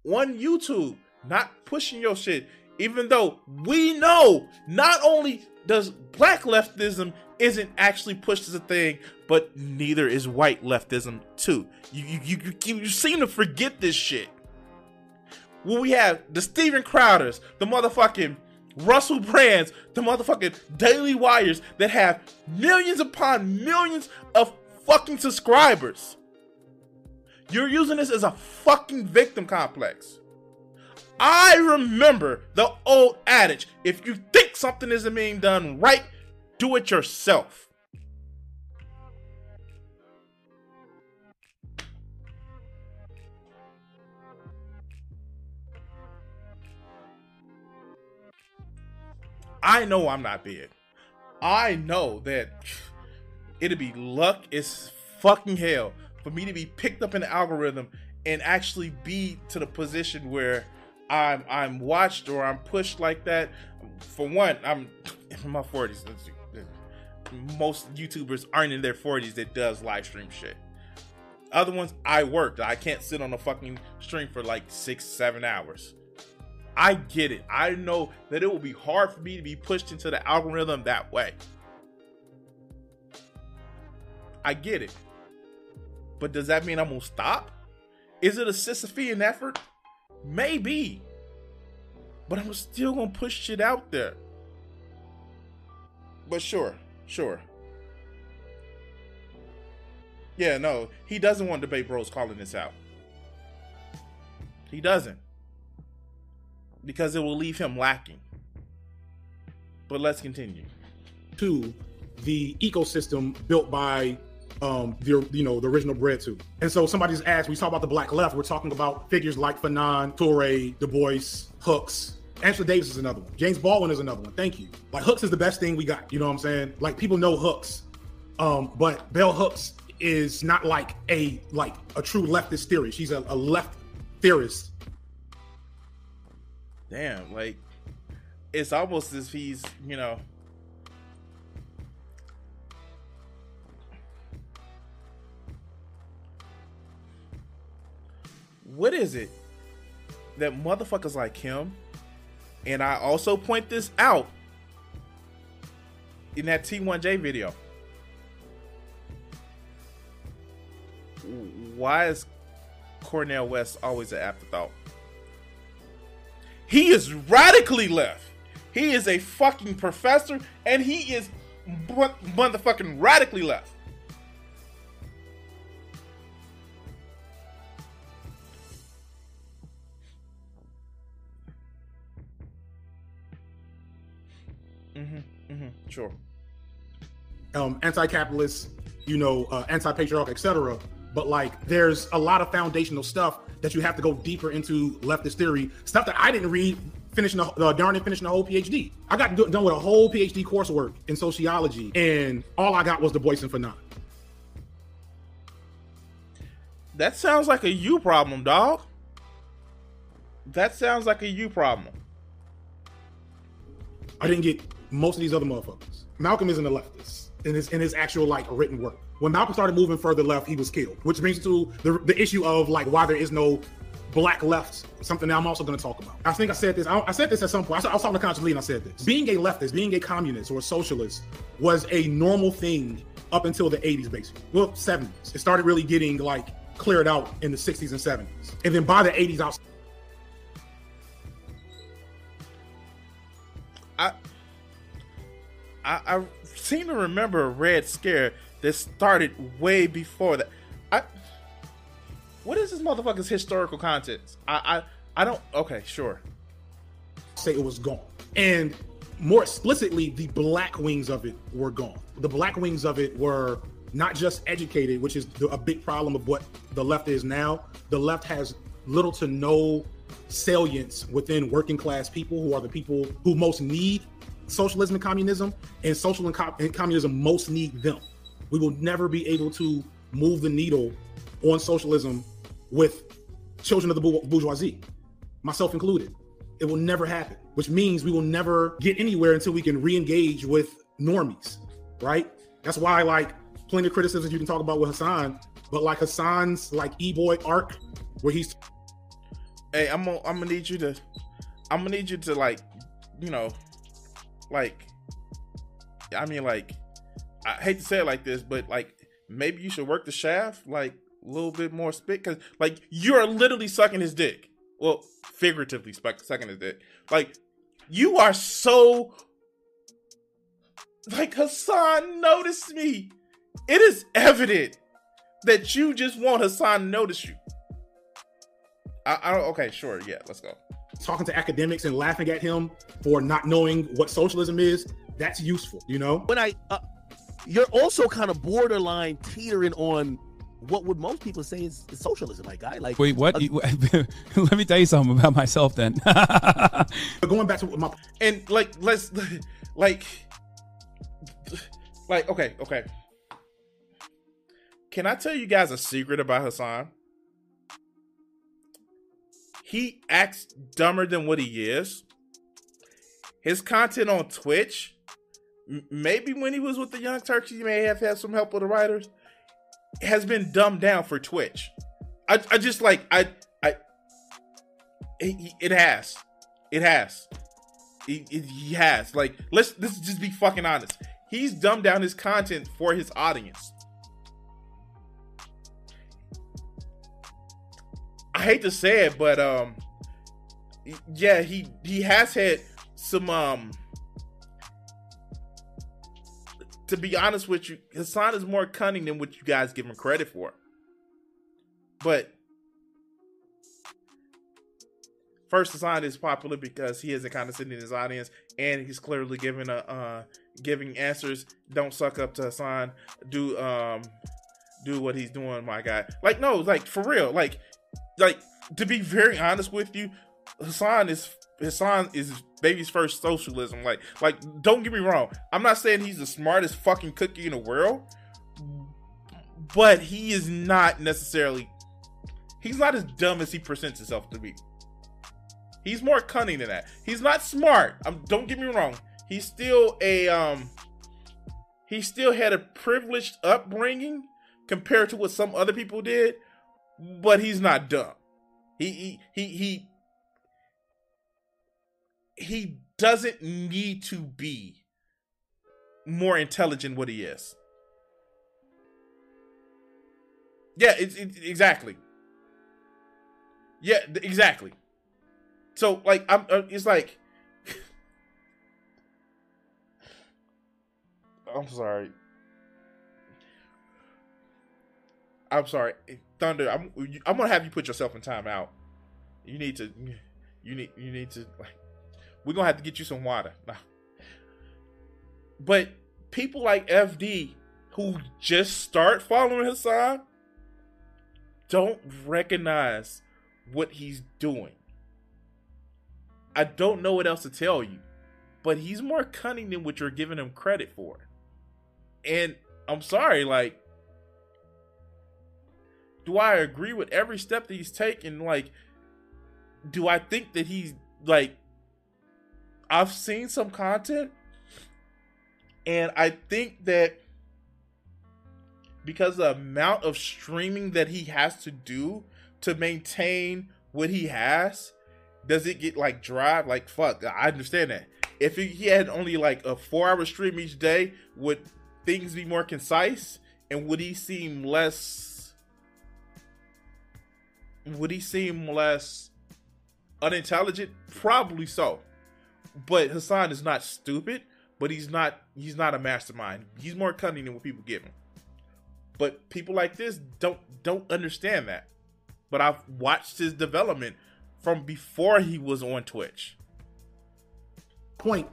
on YouTube, not pushing your shit, even though we know not only does black leftism isn't actually pushed as a thing, but neither is white leftism too. You you you, you, you seem to forget this shit. Well, we have the Steven Crowders, the motherfucking Russell Brands, the motherfucking Daily Wires that have millions upon millions of fucking subscribers. You're using this as a fucking victim complex. I remember the old adage if you think something isn't being done right, do it yourself. I know I'm not big. I know that it'd be luck as fucking hell for me to be picked up in the algorithm and actually be to the position where I'm I'm watched or I'm pushed like that. For one, I'm in my 40s. Most YouTubers aren't in their 40s that does live stream shit. Other ones, I worked. I can't sit on a fucking stream for like six, seven hours. I get it. I know that it will be hard for me to be pushed into the algorithm that way. I get it. But does that mean I'm gonna stop? Is it a Sisyphean effort? Maybe. But I'm still gonna push shit out there. But sure, sure. Yeah, no, he doesn't want debate bros calling this out. He doesn't because it will leave him lacking. But let's continue. To the ecosystem built by um the you know the original BreadTube. And so somebody's asked, we talk about the black left, we're talking about figures like Fanon, Toure, Du Bois, Hooks. Angela Davis is another one. James Baldwin is another one. Thank you. Like Hooks is the best thing we got. You know what I'm saying? Like people know Hooks. Um, but Bell Hooks is not like a like a true leftist theorist. She's a, a left theorist damn, like it's almost as if he's, you know, what is it that motherfuckers like him, and I also point this out in that T1J video. Why is Cornel West always an afterthought? He is radically left. He is a fucking professor, and he is motherfucking radically left. Mm-hmm. Sure. Um, anti-capitalist, you know, uh, anti-patriarch, etc. but like there's a lot of foundational stuff that you have to go deeper into leftist theory, stuff that I didn't read finishing the uh, darn and finishing the whole PhD. I got do- done with a whole PhD coursework in sociology, and all I got was Du Bois and Fanon. That sounds like a you problem, dog. That sounds like a you problem. I didn't get most of these other motherfuckers. Malcolm isn't a leftist in his in his actual like written work. When Malcolm started moving further left, he was killed, which brings to the, the issue of like why there is no black left. Something that I'm also going to talk about. I think I said this. I, I said this at some point. I, I was talking to Conscious and I said this. Being a leftist, being a communist or a socialist, was a normal thing up until the 80s, basically. Well, 70s. It started really getting like cleared out in the 60s and 70s, and then by the 80s, I was I, I I seem to remember a Red Scare that started way before that. I what is this motherfucker's historical context? I I I don't. Okay, sure. say it was gone. And more explicitly, the black wings of it were gone. The black wings of it were not just educated, which is a big problem of what the left is now. The left has little to no salience within working class people who are the people who most need socialism and communism, and social and, co- and communism most need them. We will never be able to move the needle on socialism with children of the bourgeoisie, myself included. It will never happen, which means we will never get anywhere until we can re-engage with normies, right? That's why, like, plenty of criticisms you can talk about with Hasan, but like Hasan's like e-boy arc, where he's Hey, I'm gonna I'm gonna need you to I'm gonna need you to like you know like I mean like I hate to say it like this, but like maybe you should work the shaft like a little bit more spit because like you're literally sucking his dick. Well, figuratively sucking his dick. Like you are so like Hasan noticed me. It is evident that you just want Hasan to notice you. I, I don't. Okay, sure. Yeah, let's go. Talking to academics and laughing at him for not knowing what socialism is. That's useful, you know. when I, uh, you're also kind of borderline teetering on what would most people say is, is socialism, like guy. Like, Wait, what? uh, You- Let me tell you something about myself then. But going back to what my And like, let's like, like. Okay, okay. Can I tell you guys a secret about Hasan? He acts dumber than what he is. His content on Twitch, maybe when he was with the Young Turks, he may have had some help with the writers. Has been dumbed down for Twitch. I, I just like I I. It, it has, it has. He, he- he has like let's let's just be fucking honest. He's dumbed down his content for his audience. Hate to say it, but um, yeah, he he has had some um. To be honest with you, Hasan is more cunning than what you guys give him credit for. But first, Hasan is popular because he isn't condescending his audience, and he's clearly giving a uh, giving answers. Don't suck up to Hasan. Do um do what he's doing, my guy. Like no, like for real. Like like to be very honest with you, Hasan is Hasan is baby's first socialism. Like like don't get me wrong. I'm not saying he's the smartest fucking cookie in the world, but he is not necessarily he's not as dumb as he presents himself to be. He's more cunning than that. He's not smart. Um, don't get me wrong. He's still a um. He still had a privileged upbringing compared to what some other people did, but he's not dumb. He he he he. He doesn't need to be more intelligent what he is. Yeah, it, exactly. Yeah, exactly. So like I'm uh, it's like I'm sorry. I'm sorry. Thunder, I'm I'm to have you put yourself in timeout. You need to you need you need to like we're to have to get you some water. Nah. But people like FD who just start following Hasan don't recognize what he's doing. I don't know what else to tell you, but he's more cunning than what you're giving him credit for. And I'm sorry, like, do I agree with every step that he's taking? Like, do I think that he's like, I've seen some content, and I think that because the amount of streaming that he has to do to maintain what he has, does it get like dry? Like fuck, I understand that. If he had only like a four hour stream each day, would things be more concise? And would he seem less would he seem less unintelligent? Probably so. But Hasan is not stupid, but he's not he's not a mastermind. He's more cunning than what people give him. But people like this don't don't understand that. But I've watched his development from before he was on Twitch. Point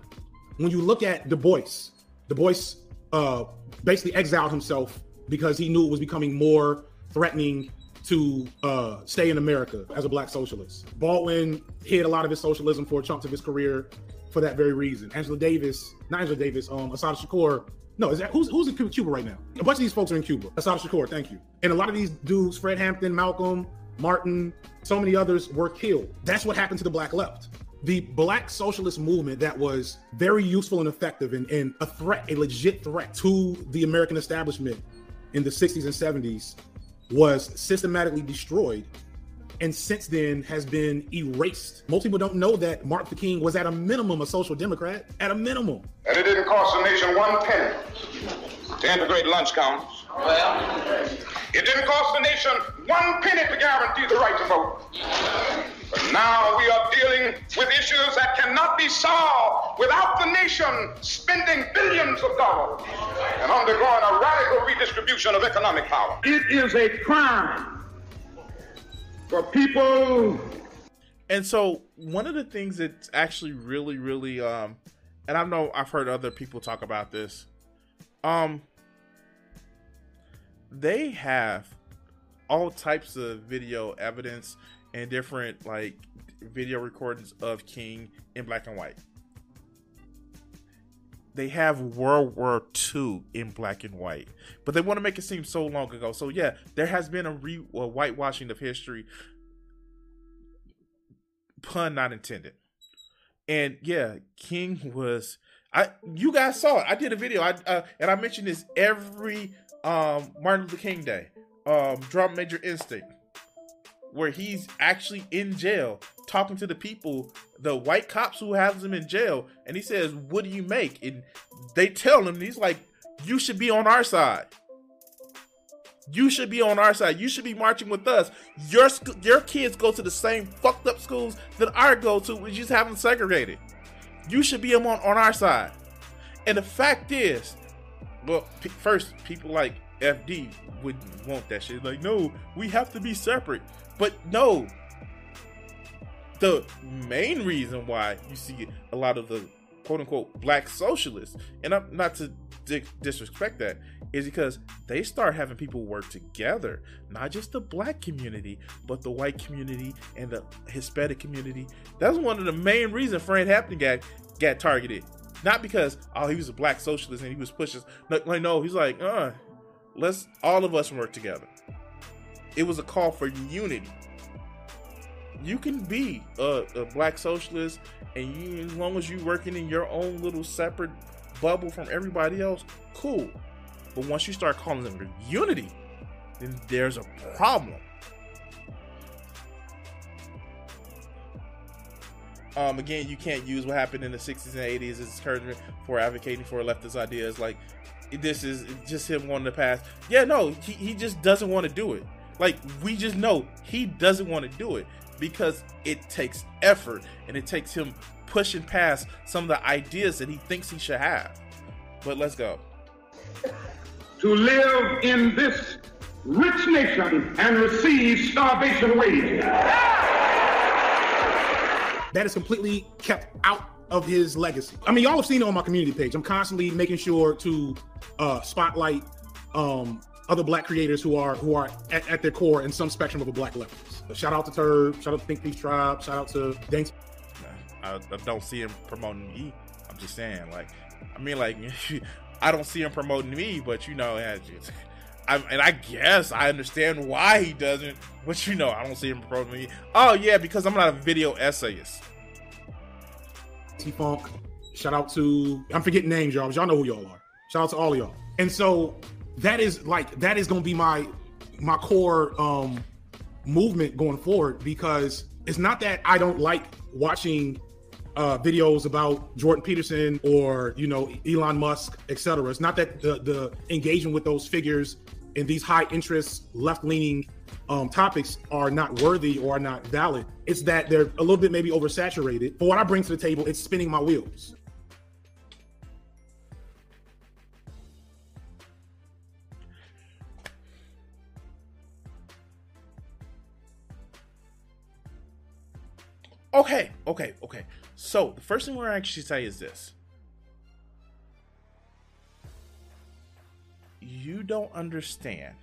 when you look at Du Bois, Du Bois uh, basically exiled himself because he knew it was becoming more threatening to uh, stay in America as a black socialist. Baldwin hid a lot of his socialism for chunks of his career for that very reason. Angela Davis, not Angela Davis, um, Assata Shakur. No, is that who's who's in Cuba right now? A bunch of these folks are in Cuba. Assata Shakur, thank you. And a lot of these dudes, Fred Hampton, Malcolm, Martin, so many others were killed. That's what happened to the black left. The black socialist movement that was very useful and effective and, and a threat, a legit threat to the American establishment in the 60s and 70s was systematically destroyed and since then has been erased. Most people don't know that Martin Luther King was at a minimum a social democrat, at a minimum. And it didn't cost the nation one penny to integrate lunch counters. Well, it didn't cost the nation one penny to guarantee the right to vote. But now we are dealing with issues that cannot be solved without the nation spending billions of dollars and undergoing a radical redistribution of economic power. It is a crime for people. And so one of the things that's actually really, really, um, and I know I've heard other people talk about this, um, they have all types of video evidence and different like video recordings of King in black and white. They have World War II in black and white, but they want to make it seem so long ago. So yeah, there has been a, re- a whitewashing of history, pun not intended. And yeah, King was. I you guys saw it. I did a video. I uh, and I mentioned this every um Martin Luther King Day, um, Drum Major Instinct, where he's actually in jail talking to the people, the white cops who has him in jail, and he says, "What do you make?" And they tell him, he's like, "You should be on our side. You should be on our side. You should be marching with us. Your sc- your kids go to the same fucked up schools that I go to. We just have them segregated. You should be on on our side." And the fact is, well, p- first people like FD wouldn't want that shit. Like, no, we have to be separate. But no, the main reason why you see a lot of the quote unquote black socialists, and I'm not to di- disrespect that, is because they start having people work together, not just the black community, but the white community and the Hispanic community. That's one of the main reasons Fred Hampton got got targeted. Not because oh he was a black socialist and he was pushing like no he's like uh let's all of us work together. It was a call for unity. You can be a, a black socialist, and you, as long as you're working in your own little separate bubble from everybody else, cool. But once you start calling them unity, then there's a problem. Um, again, you can't use what happened in the 60s and 80s as encouragement for advocating for leftist ideas. Like, this is just him wanting to pass. Yeah, no, he, he just doesn't want to do it. Like, we just know he doesn't want to do it because it takes effort and it takes him pushing past some of the ideas that he thinks he should have. But let's go. To live in this rich nation and receive starvation wages. That is completely kept out of his legacy. I mean, y'all have seen it on my community page. I'm constantly making sure to uh, spotlight um, other black creators who are who are at, at their core in some spectrum of a black left. Shout out to Turb, shout out to Think Thief Tribe, shout out to Dank. I, I don't see him promoting me. I'm just saying, like, I mean, like, I don't see him promoting me, but you know, I, and I guess I understand why he doesn't, but you know, I don't see him promoting me. Oh yeah, because I'm not a video essayist. T Funk, shout out to I'm forgetting names, y'all, but y'all know who y'all are. Shout out to all y'all. And so that is like that is gonna be my my core um movement going forward because it's not that I don't like watching uh, videos about Jordan Peterson or you know Elon Musk, etc. It's not that the the engagement with those figures and these high interest left leaning um, topics are not worthy or are not valid. It's that they're a little bit maybe oversaturated. But what I bring to the table, it's spinning my wheels. Okay, okay, okay. So the first thing we're actually say is this. You don't understand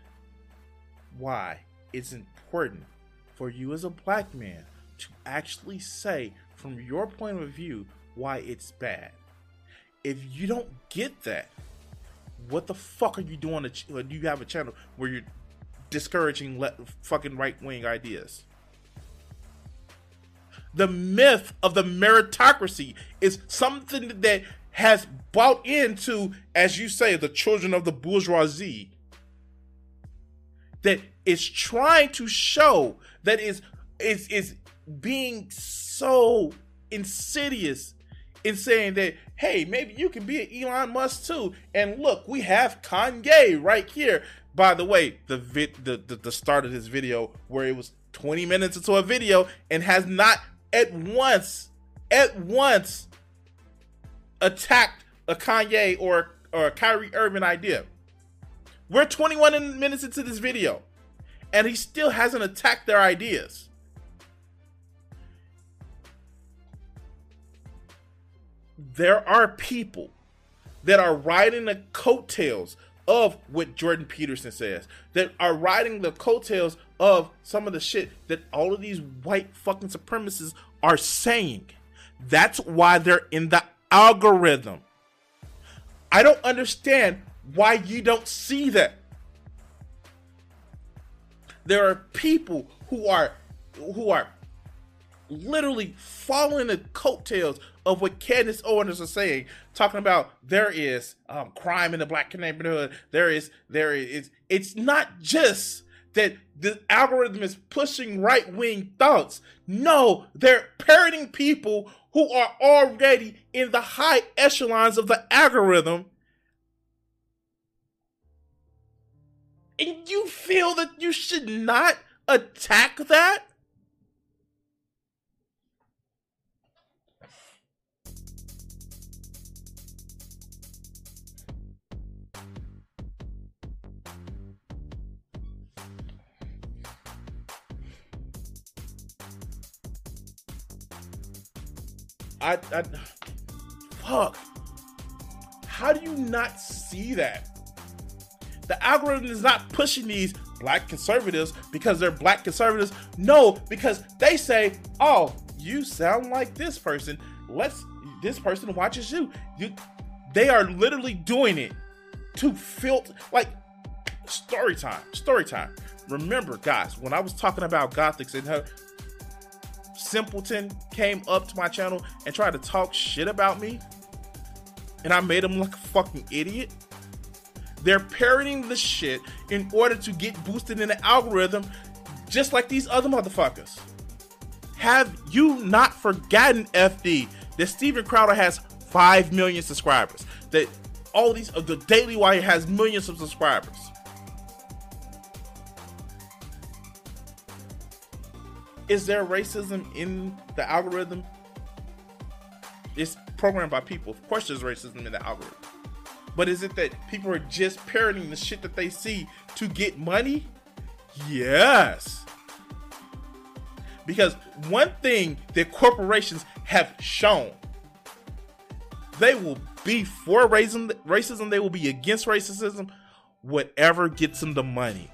why it's important for you as a black man to actually say from your point of view why it's bad. If you don't get that, what the fuck are you doing? Do you have a channel where you're discouraging le- fucking right wing ideas? The myth of the meritocracy is something that has bought into, as you say, the children of the bourgeoisie, that is trying to show that is is is being so insidious in saying that hey maybe you can be an Elon Musk too. And look we have Kanye right here. By the way the vid the, the, the start of this video where it was 20 minutes into a video and has not at once, at once attacked a Kanye or or a Kyrie Irving idea. We're 21 minutes into this video, and he still hasn't attacked their ideas. There are people that are riding the coattails of what Jordan Peterson says, that are riding the coattails of some of the shit that all of these white fucking supremacists are saying. That's why they're in the algorithm. I don't understand why you don't see that. There are people who are who are literally following the coattails of what Candace Owens is saying, talking about there is um, crime in the black neighborhood. There is there is it's not just that the algorithm is pushing right wing thoughts. No, they're parroting people who are already in the high echelons of the algorithm. And you feel that you should not attack that? I, I fuck. How do you not see that? The algorithm is not pushing these black conservatives because they're black conservatives. No, because they say, "Oh, you sound like this person. Let's this person watches you." You they are literally doing it to filter like story time. Story time. Remember, guys, when I was talking about Gothics and her simpleton came up to my channel and tried to talk shit about me, and I made him look a fucking idiot. They're parroting the shit in order to get boosted in the algorithm, just like these other motherfuckers. Have you not forgotten, FD, that Steven Crowder has 5 million subscribers? That all these, uh, the Daily Wire has millions of subscribers. Is there racism in the algorithm? It's programmed by people. Of course, there's racism in the algorithm. But is it that people are just parroting the shit that they see to get money? Yes. Because one thing that corporations have shown, they will be for racism, racism, they will be against racism whatever gets them the money.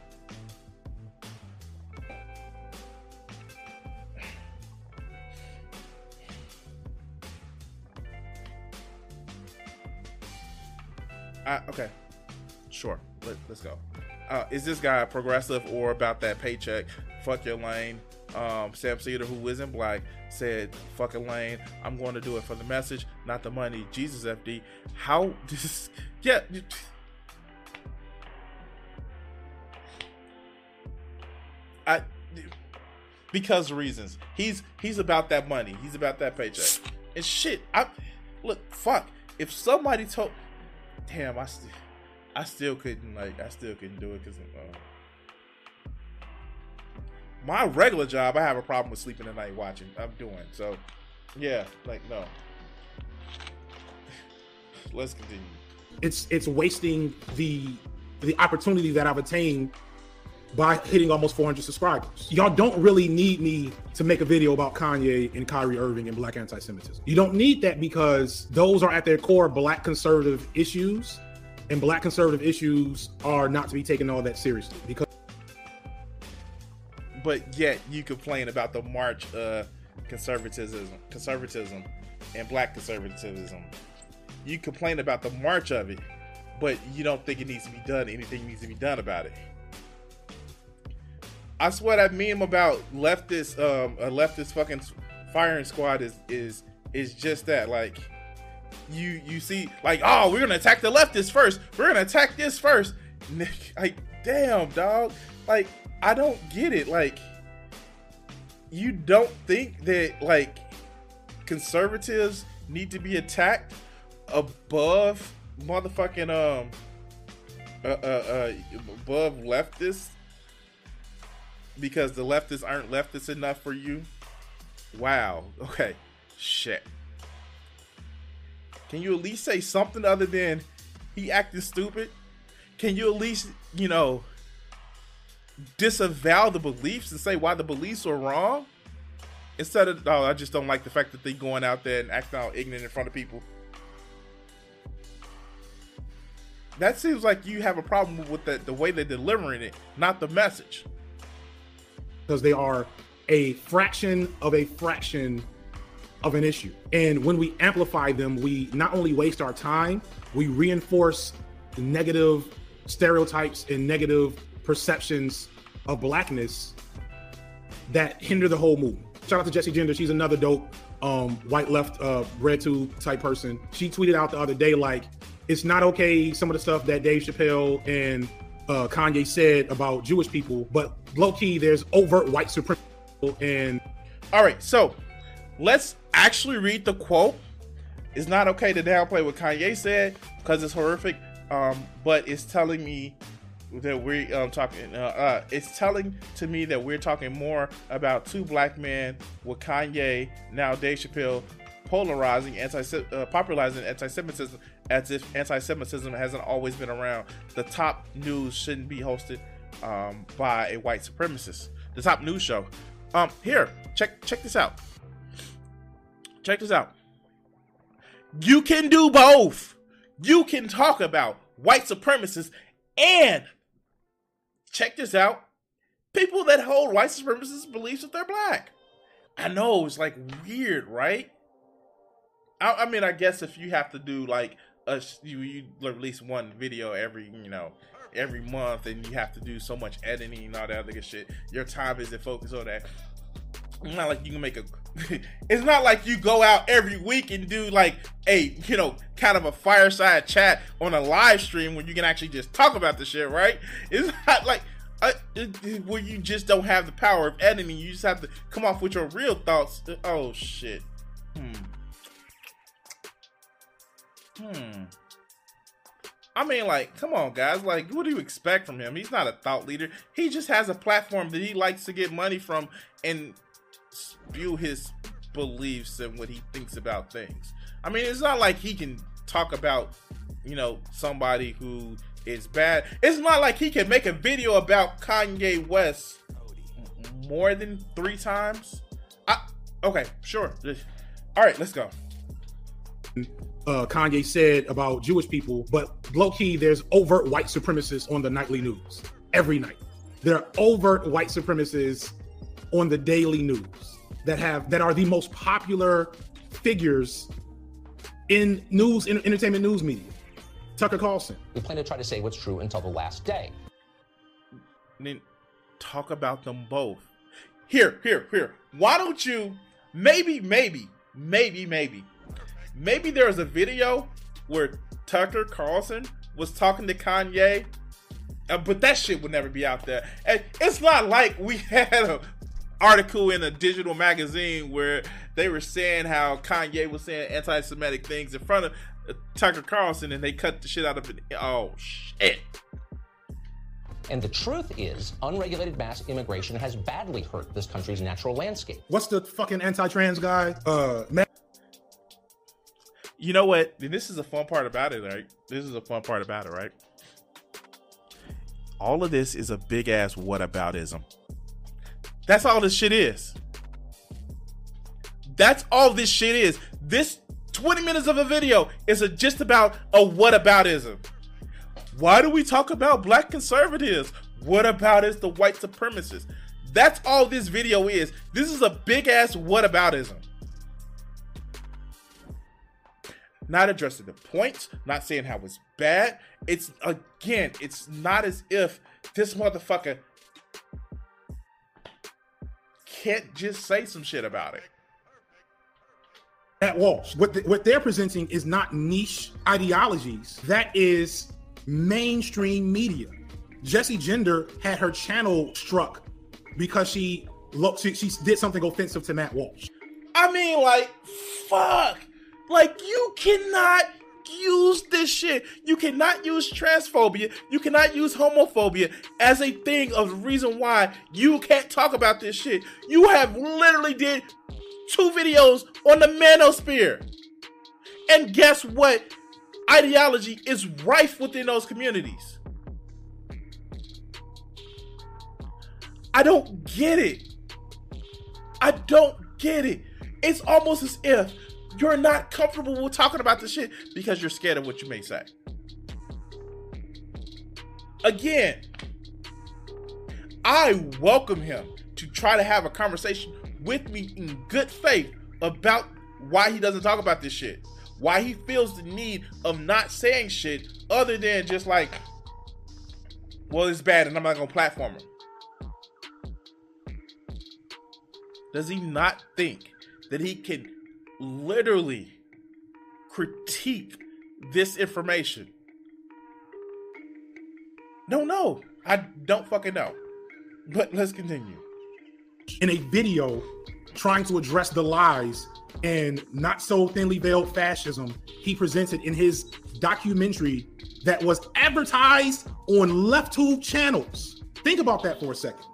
Uh, okay, sure. Let, let's go. Uh, is this guy progressive or about that paycheck? Fuck your lane. Um, Sam Seder, who isn't black, said, "Fuck a lane. I'm going to do it for the message, not the money." Jesus, FD. How this? Yeah. I because reasons. He's he's about that money. He's about that paycheck. And shit, I look fuck. If somebody told, damn, I still I still couldn't like I still couldn't do it because uh, my regular job I have a problem with sleeping at night watching. I'm doing so. Yeah, like no. Let's continue. It's it's wasting the the opportunity that I've attained by hitting almost 400 subscribers. Y'all don't really need me to make a video about Kanye and Kyrie Irving and black anti-Semitism. You don't need that because those are at their core black conservative issues, and black conservative issues are not to be taken all that seriously because but yet you complain about the march of conservatism conservatism and black conservatism you complain about the march of it but you don't think it needs to be done anything needs to be done about it i swear that meme about leftist um a leftist fucking firing squad is is is just that like you you see like oh we're gonna attack the leftists first. We're gonna attack this first. Like damn dog. Like I don't get it. Like, you don't think that like conservatives need to be attacked above motherfucking um uh, uh, uh above leftists because the leftists aren't leftists enough for you? Wow. Okay. Shit. Can you at least say something other than he acted stupid? Can you at least, you know, disavow the beliefs and say why the beliefs are wrong instead of oh i just don't like the fact that they going out there and acting all ignorant in front of people that seems like you have a problem with the, the way they're delivering it not the message because they are a fraction of a fraction of an issue and when we amplify them we not only waste our time we reinforce negative stereotypes and negative perceptions of blackness that hinder the whole movement. Shout out to Jessie Gender. She's another dope um, white left uh, BreadTube type person. She tweeted out the other day like it's not okay some of the stuff that Dave Chappelle and uh, Kanye said about Jewish people, but low key there's overt white supremacy and. All right, so let's actually read the quote. It's not okay to downplay what Kanye said because it's horrific, um, but it's telling me that we're um, talking. Uh, uh, it's telling to me that we're talking more about two black men with Kanye now Dave Chappelle polarizing anti uh, popularizing anti-Semitism as if anti-Semitism hasn't always been around. The top news shouldn't be hosted um, by a white supremacist. The top news show. Um, here, check check this out. Check this out. You can do both. You can talk about white supremacists and check this out. People that hold white supremacist beliefs that they're black. I know it's like weird, right? I, I mean, I guess if you have to do like a you, you release one video every you know every month and you have to do so much editing and all that other good shit, your time isn't focused on that. It's not like you can make a. it's not like you go out every week and do like a you know kind of a fireside chat on a live stream where you can actually just talk about the shit, right? It's not like uh, where you just don't have the power of editing. You just have to come off with your real thoughts. Oh shit. Hmm. Hmm. I mean, like, come on, guys. Like, what do you expect from him? He's not a thought leader. He just has a platform that he likes to get money from and spew his beliefs and what he thinks about things. I mean, it's not like he can talk about, you know, somebody who is bad. It's not like he can make a video about Kanye West more than three times. I, okay, sure. All right, let's go. Uh, Kanye said about Jewish people, but low key, there's overt white supremacists on the nightly news every night. There are overt white supremacists on the daily news that have that are the most popular figures in news in entertainment news media. Tucker Carlson. We plan to try to say what's true until the last day. And then talk about them both. Here, here, here. Why don't you maybe, maybe, maybe, maybe, maybe there was a video where Tucker Carlson was talking to Kanye, uh, but that shit would never be out there. And it's not like we had a article in a digital magazine where they were saying how Kanye was saying anti-Semitic things in front of uh, Tucker Carlson, and they cut the shit out of it. Oh shit! And the truth is, unregulated mass immigration has badly hurt this country's natural landscape. What's the fucking anti-trans guy? Uh, Matt. You know what? This is a fun part about it, right? This is a fun part about it, right? All of this is a big ass what whataboutism. That's all this shit is. That's all this shit is. This 20 minutes of a video is a, just about a what whataboutism. Why do we talk about black conservatives? What about is the white supremacists? That's all this video is. This is a big ass what whataboutism. Not addressing the points, not saying how it's bad. It's again, it's not as if this motherfucker can't just say some shit about it. At Walsh, what the, what they're presenting is not niche ideologies. That is mainstream media. Jessie Gender had her channel struck because she looked she, she did something offensive to Matt Walsh. I mean, like, fuck. Like, you cannot use this shit. You cannot use transphobia. You cannot use homophobia as a thing of the reason why you can't talk about this shit. You have literally did two videos on the manosphere. And guess what? Ideology is rife within those communities. I don't get it. I don't get it. It's almost as if you're not comfortable with talking about the shit because you're scared of what you may say. Again, I welcome him to try to have a conversation with me in good faith about why he doesn't talk about this shit. Why he feels the need of not saying shit other than just like, well, it's bad and I'm not gonna platform him. Does he not think that he can literally critique this information? Don't know. I don't fucking know. But let's continue. In a video trying to address the lies and not so thinly veiled fascism he presented in his documentary that was advertised on LeftTube channels. Think about that for a second.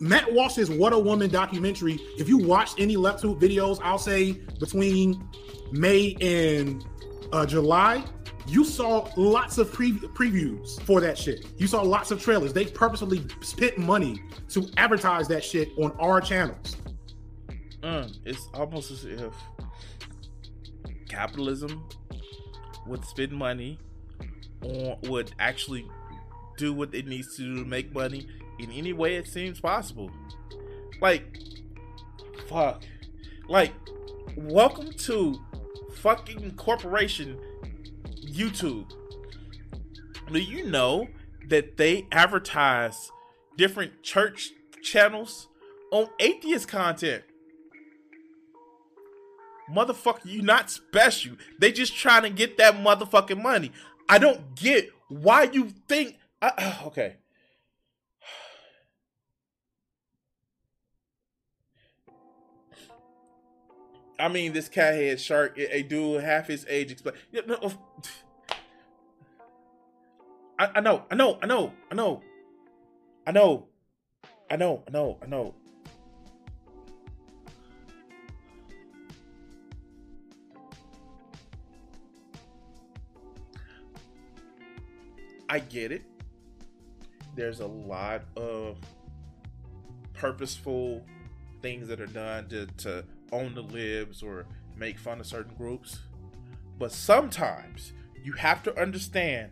Matt Walsh's What a Woman documentary, if you watched any LeftTube videos, I'll say between May and uh, July, you saw lots of pre- previews for that shit. You saw lots of trailers. They purposely spent money to advertise that shit on our channels. Mm, it's almost as if capitalism would spend money on would actually do what it needs to do to make money in any way it seems possible. Like, fuck. Like, welcome to fucking corporation YouTube. Do you know that they advertise different church channels on atheist content? Motherfucker, you not special. They just trying to get that motherfucking money. I don't get why you think. Uh, okay. I mean, this cat head shark, a dude half his age. Explain. Yeah, no, I, I know, I know, I know, I know, I know, I know, I know, I know. I get it. There's a lot of purposeful things that are done to, to own the libs or make fun of certain groups. But sometimes you have to understand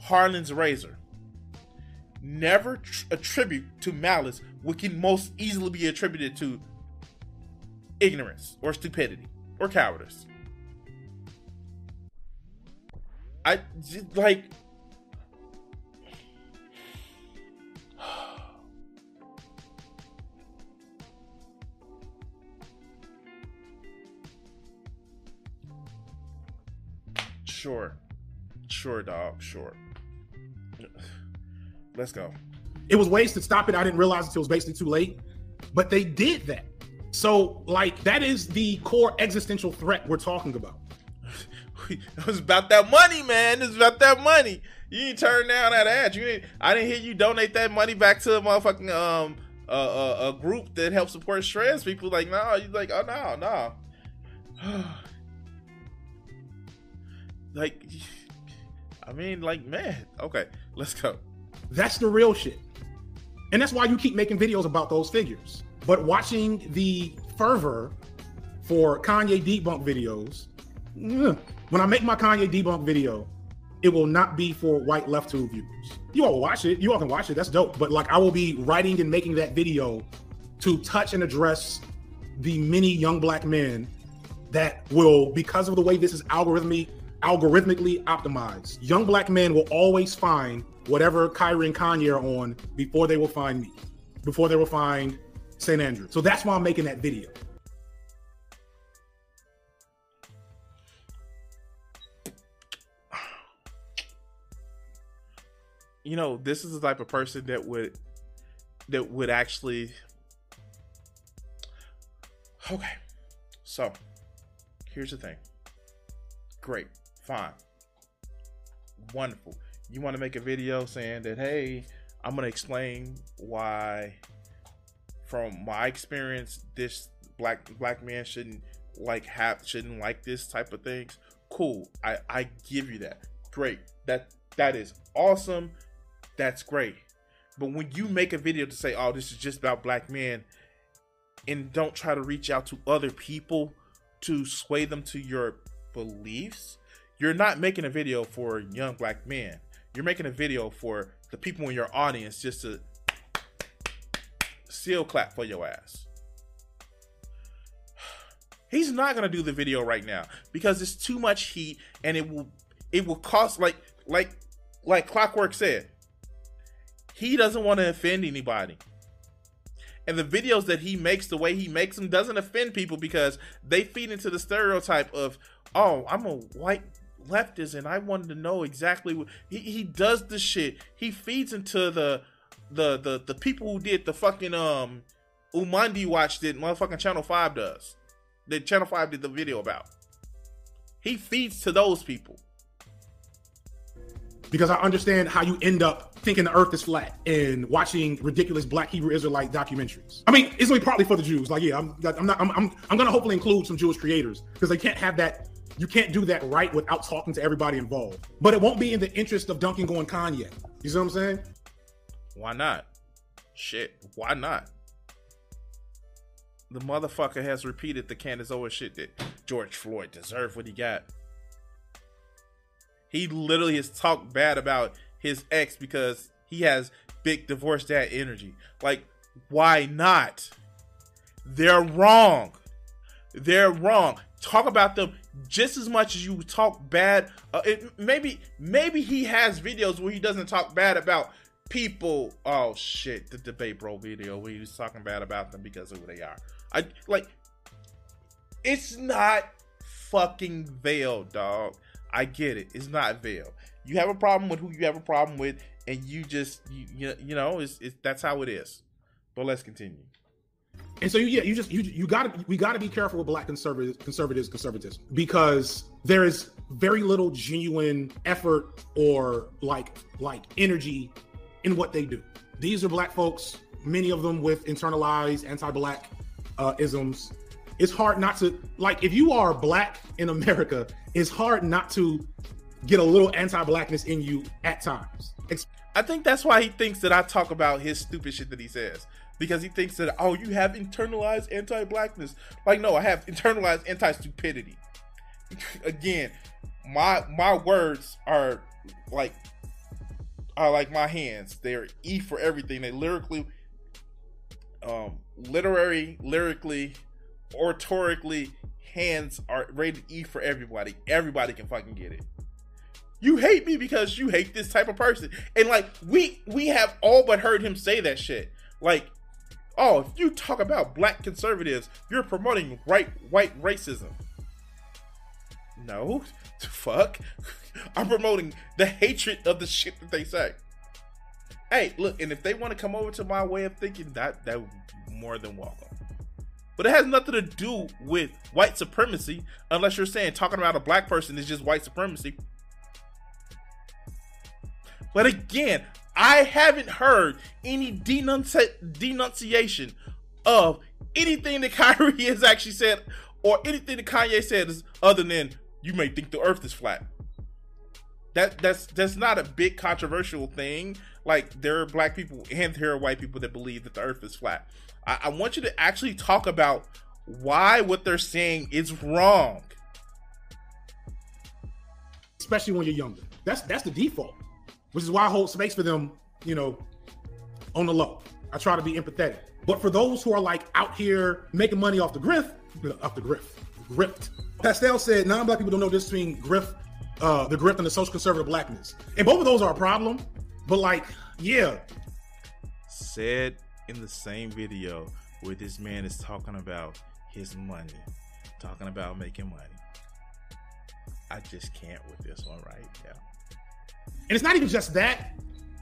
Hanlon's razor. Never tr- attribute to malice what can most easily be attributed to ignorance or stupidity or cowardice. I like Sure. Sure, dog. Sure. Let's go. It was ways to stop it. I didn't realize until it was basically too late. But they did that. So, like, that is the core existential threat we're talking about. it was about that money, man. It's about that money. You didn't turn down that ad. You didn't, I didn't hear you donate that money back to a motherfucking um uh, uh, a group that helps support trans people. Like, no, you like, oh no, no. Like, I mean, like, man. Okay, let's go. That's the real shit. And that's why you keep making videos about those figures. But watching the fervor for Kanye debunk videos, when I make my Kanye debunk video, it will not be for white left tube viewers. You all watch it. You all can watch it. That's dope. But like I will be writing and making that video to touch and address the many young black men that will, because of the way this is algorithmically algorithmically optimized, young black men will always find whatever Kyrie and Kanye are on before they will find me, before they will find St. Andrew. So that's why I'm making that video. You know, this is the type of person that would that would actually Okay. So, here's the thing. Great. Fine. Wonderful. You want to make a video saying that hey, I'm going to explain why from my experience this black black man shouldn't like have shouldn't like this type of things? Cool. I i give you that. Great. That that is awesome. That's great. But when you make a video to say oh this is just about black men and don't try to reach out to other people to sway them to your beliefs you're not making a video for young black men you're making a video for the people in your audience just to seal clap for your ass. He's not gonna do the video right now because it's too much heat and it will it will cost like like like Clockwork said. He doesn't want to offend anybody. And the videos that he makes, the way he makes them, doesn't offend people because they feed into the stereotype of, oh, I'm a white leftist and I wanted to know exactly what he, he does the shit. He feeds into the the the the people who did the fucking um Umandi watch did motherfucking Channel 5 does. That Channel 5 did the video about. He feeds to those people. Because I understand how you end up thinking the earth is flat and watching ridiculous black Hebrew Israelite documentaries. I mean, it's only partly for the Jews. Like, yeah, I'm, I'm not, I'm, I'm, I'm gonna hopefully include some Jewish creators because they can't have that. You can't do that right without talking to everybody involved. But it won't be in the interest of dunking going Kanye. You see what I'm saying? Why not? Shit, why not? The motherfucker has repeated the Candace Owens shit that George Floyd deserved what he got. He literally has talked bad about his ex because he has big divorce dad energy. Like, why not? They're wrong. They're wrong. Talk about them just as much as you talk bad. Uh, it, maybe, maybe he has videos where he doesn't talk bad about people. Oh shit, the debate bro video where he was talking bad about them because of who they are. I like. It's not fucking veiled, dog. I get it. It's not veiled. You have a problem with who you have a problem with, and you just you you, know it's, it's that's how it is. But let's continue. And so you yeah, you just you you gotta we gotta be careful with black conservatives conservatives conservatism because there is very little genuine effort or like like energy in what they do. These are black folks, many of them with internalized anti-black uh, isms. It's hard not to like if you are black in America, it's hard not to get a little anti-blackness in you at times. I think that's why he thinks that I talk about his stupid shit that he says because he thinks that oh you have internalized anti-blackness. Like no, I have internalized anti-stupidity. again, my my words are like are like my hands. They're E for everything. They lyrically, um, literary, lyrically, oratorically, hands are rated E for everybody. Everybody can fucking get it. You hate me because you hate this type of person. And like we we have all but heard him say that shit. Like, oh, if you talk about black conservatives, you're promoting right white racism. No, fuck. I'm promoting the hatred of the shit that they say. Hey, look, and if they want to come over to my way of thinking, that that more than welcome. But it has nothing to do with white supremacy, unless you're saying talking about a black person is just white supremacy. But again, I haven't heard any denunci- denunciation of anything that Kyrie has actually said or anything that Kanye said is other than you may think the earth is flat. That that's that's not a big controversial thing. Like there are black people and there are white people that believe that the earth is flat. I, I want you to actually talk about why what they're saying is wrong. especially when you're younger. That's that's the default, which is why I hold space for them, you know, on the low. I try to be empathetic. But for those who are like out here making money off the grift, off the grift, grift. Pastel said non-black people don't know this between grift, uh, the grift and the social conservative blackness, and both of those are a problem. But like, yeah, Said in the same video where this man is talking about his money, talking about making money. I just can't with this one right now. And it's not even just that.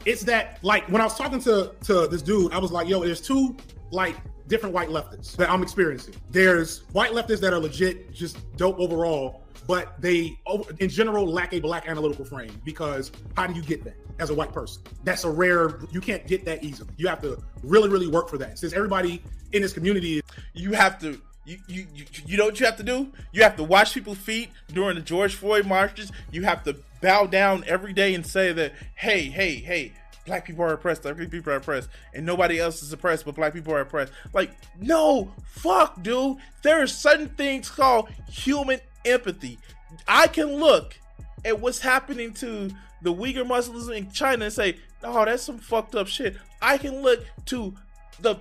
It's that like when I was talking to to this dude, I was like, yo, there's two like different white leftists that I'm experiencing. There's white leftists that are legit just dope overall, but they in general lack a black analytical frame because how do you get that as a white person? That's a rare you can't get that easily. You have to really really work for that. Since everybody in this community You have to you, you you know what you have to do? You have to wash people's feet during the George Floyd marches. You have to bow down every day and say that, hey, hey, hey, black people are oppressed, black people are oppressed, and nobody else is oppressed, but black people are oppressed. Like, no, fuck, dude. There are certain things called human empathy. I can look at what's happening to the Uyghur Muslims in China and say, oh, that's some fucked up shit. I can look to the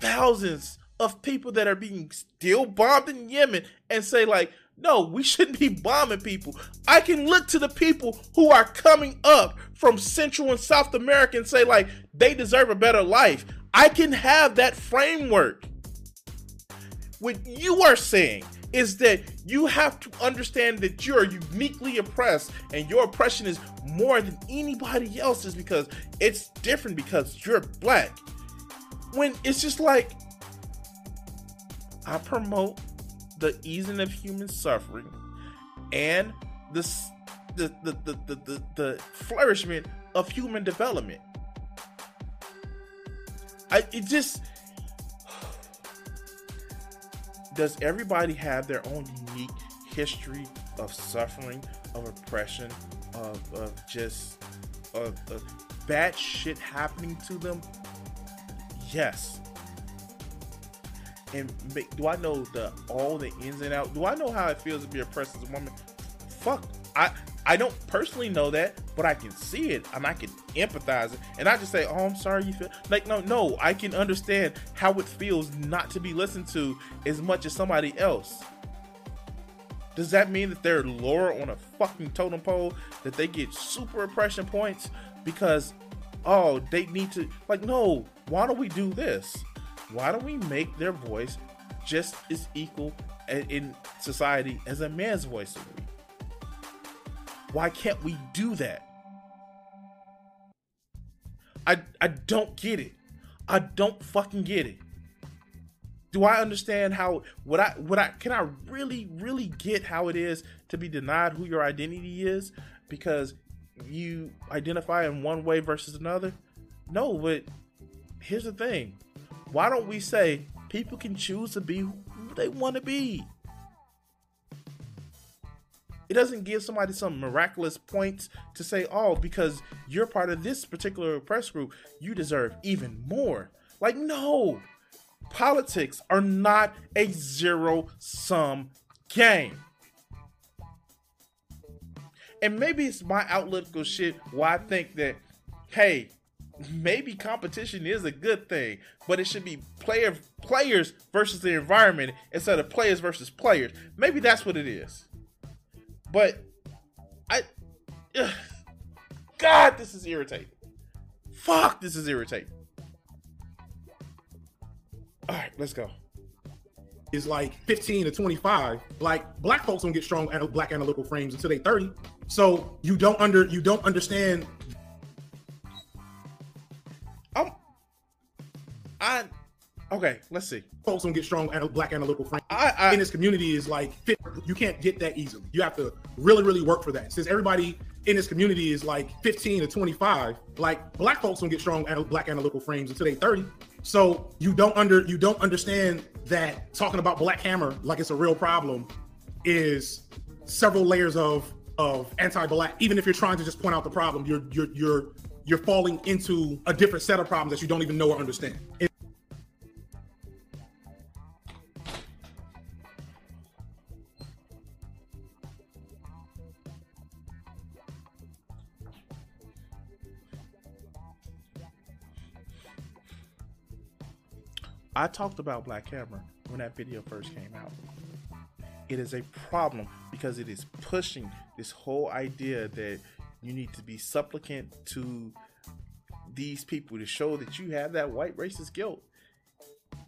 thousands of people that are being still bombed in Yemen and say like no we shouldn't be bombing people. I can look to the people who are coming up from central and south america and say like they deserve a better life. I can have that framework. What you are saying is that you have to understand that you're uniquely oppressed and your oppression is more than anybody else's because it's different because you're black. When it's just like I promote the easing of human suffering and the the the the, the, the, the flourishment of human development. I it just does everybody have their own unique history of suffering, of oppression, of, of just of, of bad shit happening to them? Yes. And ma- do I know the all the ins and outs? Do I know how it feels to be oppressed as a woman? Fuck. I I don't personally know that, but I can see it and I can empathize it. And I just say, "Oh, I'm sorry you feel like no, no. I can understand how it feels not to be listened to as much as somebody else." Does that mean that they're lower on a fucking totem pole? That they get super oppression points because, oh, they need to like no. Why don't we do this? Why don't we make their voice just as equal in society as a man's voice would be? Why can't we do that? I I don't get it. I don't fucking get it. Do I understand how what I what I can I really really get how it is to be denied who your identity is because you identify in one way versus another? No, but here's the thing. Why don't we say people can choose to be who they want to be? It doesn't give somebody some miraculous points to say, oh, because you're part of this particular press group, you deserve even more. Like, no, politics are not a zero sum game. And maybe it's my outlook of shit why I think that, hey, maybe competition is a good thing, but it should be player players versus the environment instead of players versus players. Maybe that's what it is. But I, ugh, God, this is irritating. Fuck, this is irritating. All right, let's go. Is like 15 to 25. Like black folks don't get strong black analytical frames until they 30. So you don't under you don't understand. I. Okay, let's see. Folks don't get strong black analytical frames I, I in this community is like you can't get that easily. You have to really really work for that. Since everybody in this community is like 15 to 25, like black folks don't get strong black analytical frames until they 30. So you don't under you don't understand that talking about Black Hammer like it's a real problem is several layers of of anti-black. Even if you're trying to just point out the problem, you're you're you're you're falling into a different set of problems that you don't even know or understand. I talked about Black Hammer when that video first came out. It is a problem because it is pushing this whole idea that you need to be supplicant to these people to show that you have that white racist guilt.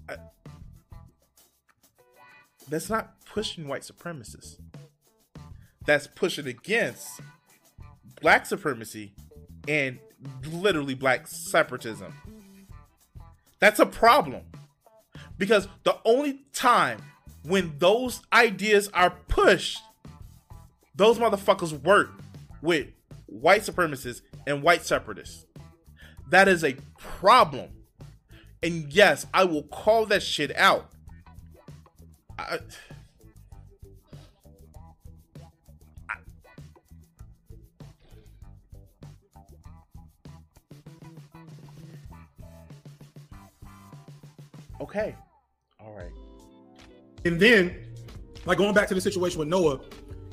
I- that's not pushing white supremacists. That's pushing against black supremacy and literally black separatism. That's a problem. Because the only time when those ideas are pushed, those motherfuckers work with white supremacists and white separatists. That is a problem. And yes, I will call that shit out. I, okay. All right. And then, like going back to the situation with Noah,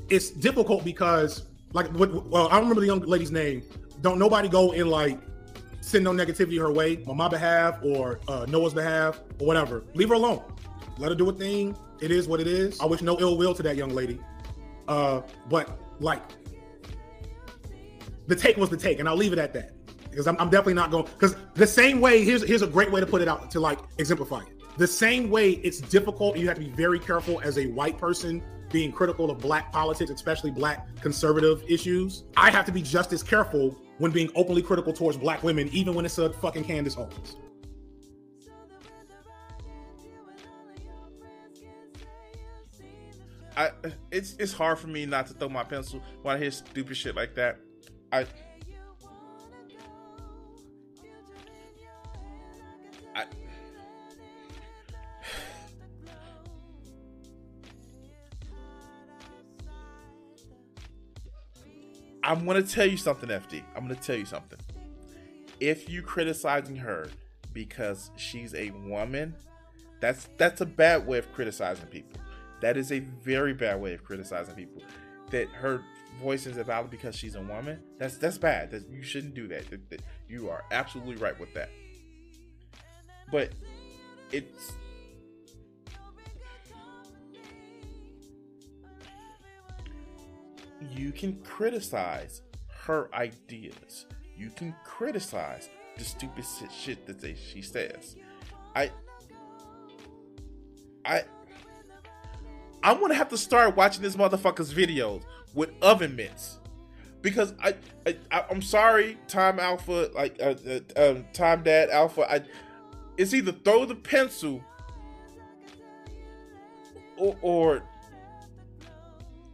it's difficult because, like, what, well, I don't remember the young lady's name. Don't nobody go and like send no negativity her way on my behalf or uh, Noah's behalf or whatever. Leave her alone. Let her do a thing. It is what it is. I wish no ill will to that young lady. Uh, but like, the take was the take, and I'll leave it at that because I'm, I'm definitely not going. Because the same way, here's here's a great way to put it out to like exemplify it. The same way it's difficult, you have to be very careful as a white person being critical of black politics, especially black conservative issues. I have to be just as careful when being openly critical towards black women, even when it's a fucking Candace Owens. I it's it's hard for me not to throw my pencil when I hear stupid shit like that. I I'm gonna tell you something, FD. I'm gonna tell you something. If you criticizing her because she's a woman, that's that's a bad way of criticizing people. That is a very bad way of criticizing people. That her voice is valid because she's a woman. That's that's bad. That you shouldn't do that. That- that- You are absolutely right with that. But it's you can criticize her ideas. You can criticize the stupid shit, that they, she says. I I I'm gonna have to start watching this motherfucker's videos with oven mitts because I, I I'm sorry, Time Alpha, like uh, uh, um, Time Dad Alpha. I it's either throw the pencil or, or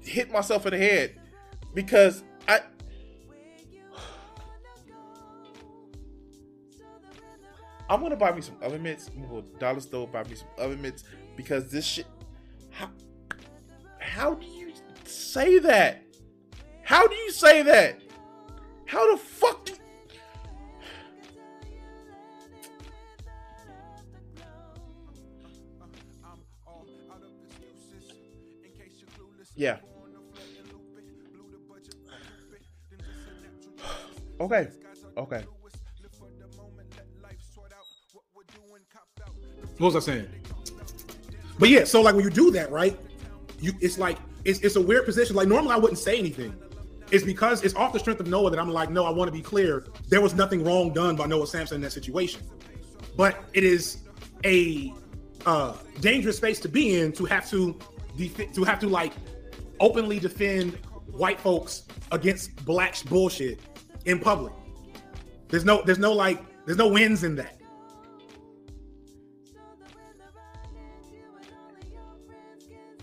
hit myself in the head because I. I'm gonna buy me some oven mitts. I'm gonna go to dollar store buy me some oven mitts because this shit. How, how do you say that? How do you say that? How the fuck? Do, yeah. Okay. Okay. What was I saying? But yeah, so like when you do that, right? You it's like it's it's a weird position. Like normally I wouldn't say anything. It's because it's off the strength of Noah that I'm like, no, I want to be clear. There was nothing wrong done by Noah Samsen in that situation. But it is a uh, dangerous space to be in to have to def- to have to like openly defend white folks against black bullshit in public. There's no there's no like there's no wins in that.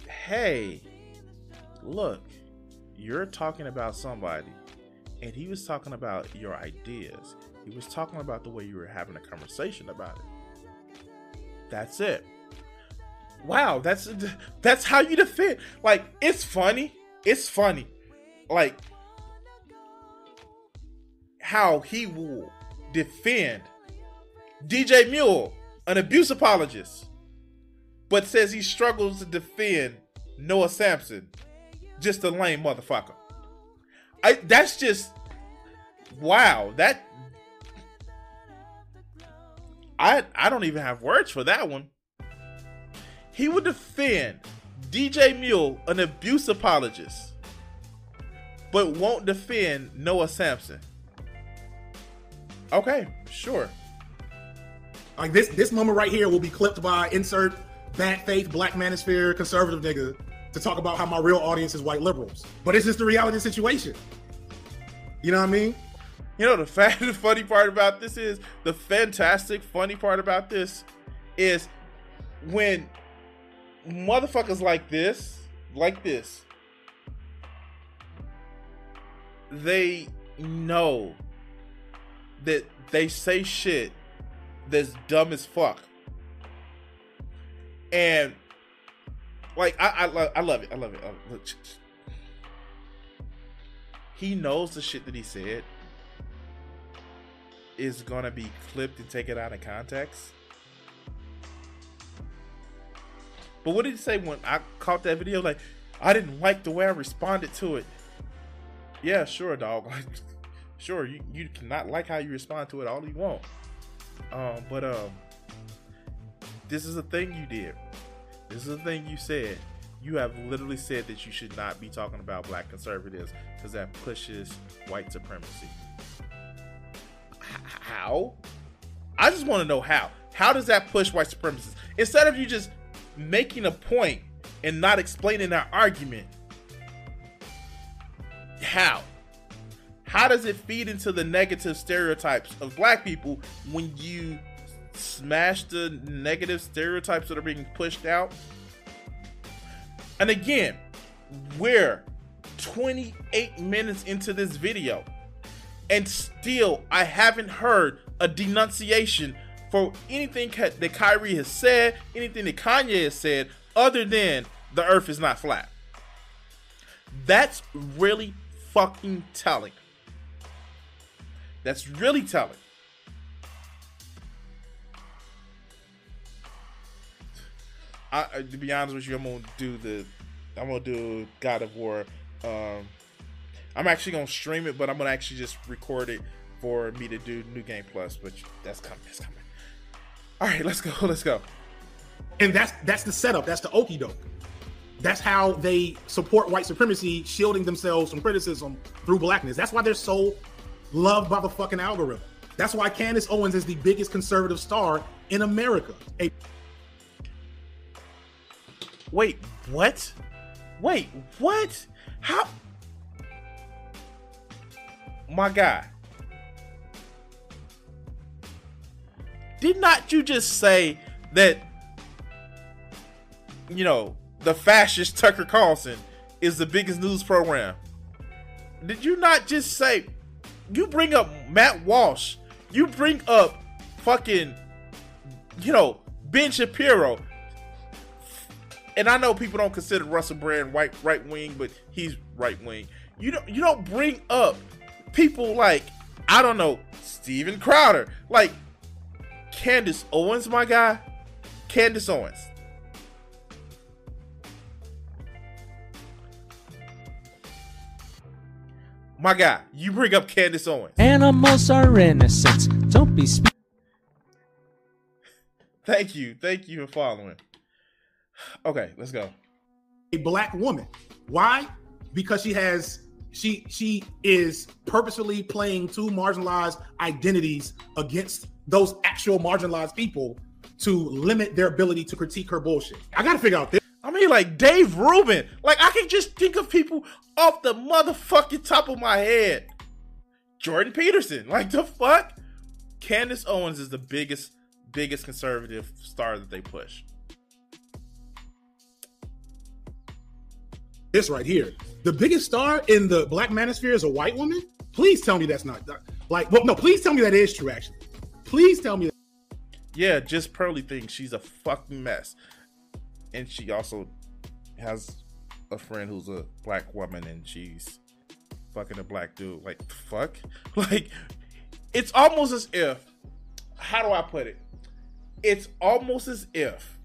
Hey, look, you're talking about somebody, and he was talking about your ideas. He was talking about the way you were having a conversation about it. That's it. Wow, that's that's how you defend. Like, it's funny. It's funny. Like how he will defend DJ Mule, an abuse apologist, but says he struggles to defend Noah Samsen, just a lame motherfucker. I that's just wow. That I I don't even have words for that one. He would defend DJ Mule, an abuse apologist, but won't defend Noah Samsen. Okay, sure. Like this this moment right here will be clipped by insert bad faith black manosphere conservative nigga to talk about how my real audience is white liberals. But it's just the reality of the situation. You know what I mean? You know the fact the funny part about this is the fantastic funny part about this is when motherfuckers like this, like this, they know that they say shit that's dumb as fuck. And like I I, lo- I love it. I love it. I, look, he knows the shit that he said is gonna be clipped and taken out of context. But what did he say when I caught that video? Like, I didn't like the way I responded to it. Yeah, sure, dog. Sure, you, you cannot like how you respond to it all you want. Um, but um, this is a thing you did. This is a thing you said. You have literally said that you should not be talking about black conservatives because that pushes white supremacy. How? I just want to know how. How does that push white supremacists? Instead of you just making a point and not explaining that argument, how? How does it feed into the negative stereotypes of black people when you smash the negative stereotypes that are being pushed out? And again, we're 28 minutes into this video, and still I haven't heard a denunciation for anything that Kyrie has said, anything that Kanye has said, other than the earth is not flat. That's really fucking telling. That's really telling. I, I- to be honest with you, I'm gonna do the, I'm gonna do God of War. Um, I'm actually gonna stream it, but I'm gonna actually just record it for me to do New Game Plus. But that's coming. That's coming. All right, let's go. Let's go. And that's that's the setup. That's the okey doke. That's how they support white supremacy, shielding themselves from criticism through blackness. That's why they're so loved by the fucking algorithm. That's why Candace Owens is the biggest conservative star in America. A Wait, what? Wait, what? How? My guy. Did not you just say that, you know, the fascist Tucker Carlson is the biggest news program? Did you not just say, you bring up Matt Walsh, you bring up fucking, you know, Ben Shapiro, and I know people don't consider Russell Brand white right wing, but he's right wing. You don't you don't bring up people like I don't know Steven Crowder, like Candace Owens, my guy, Candace Owens. My guy, you bring up Candace Owens. Animals are innocent. Don't be. Spe- Thank you, thank you for following. Okay, let's go. A black woman. Why? Because she has she she is purposefully playing two marginalized identities against those actual marginalized people to limit their ability to critique her bullshit. I gotta figure out this. I mean, like Dave Rubin. Like I can just think of people off the motherfucking top of my head. Jordan Peterson. Like the fuck? Candace Owens is the biggest, biggest conservative star that they push. This right here. The biggest star in the black manosphere is a white woman? Please tell me that's not like well, no, please tell me that is true, actually. Please tell me that. Yeah, just Pearly thinks she's a fucking mess. And she also has a friend who's a black woman and she's fucking a black dude. Like, fuck? Like, it's almost as if, how do I put it? It's almost as if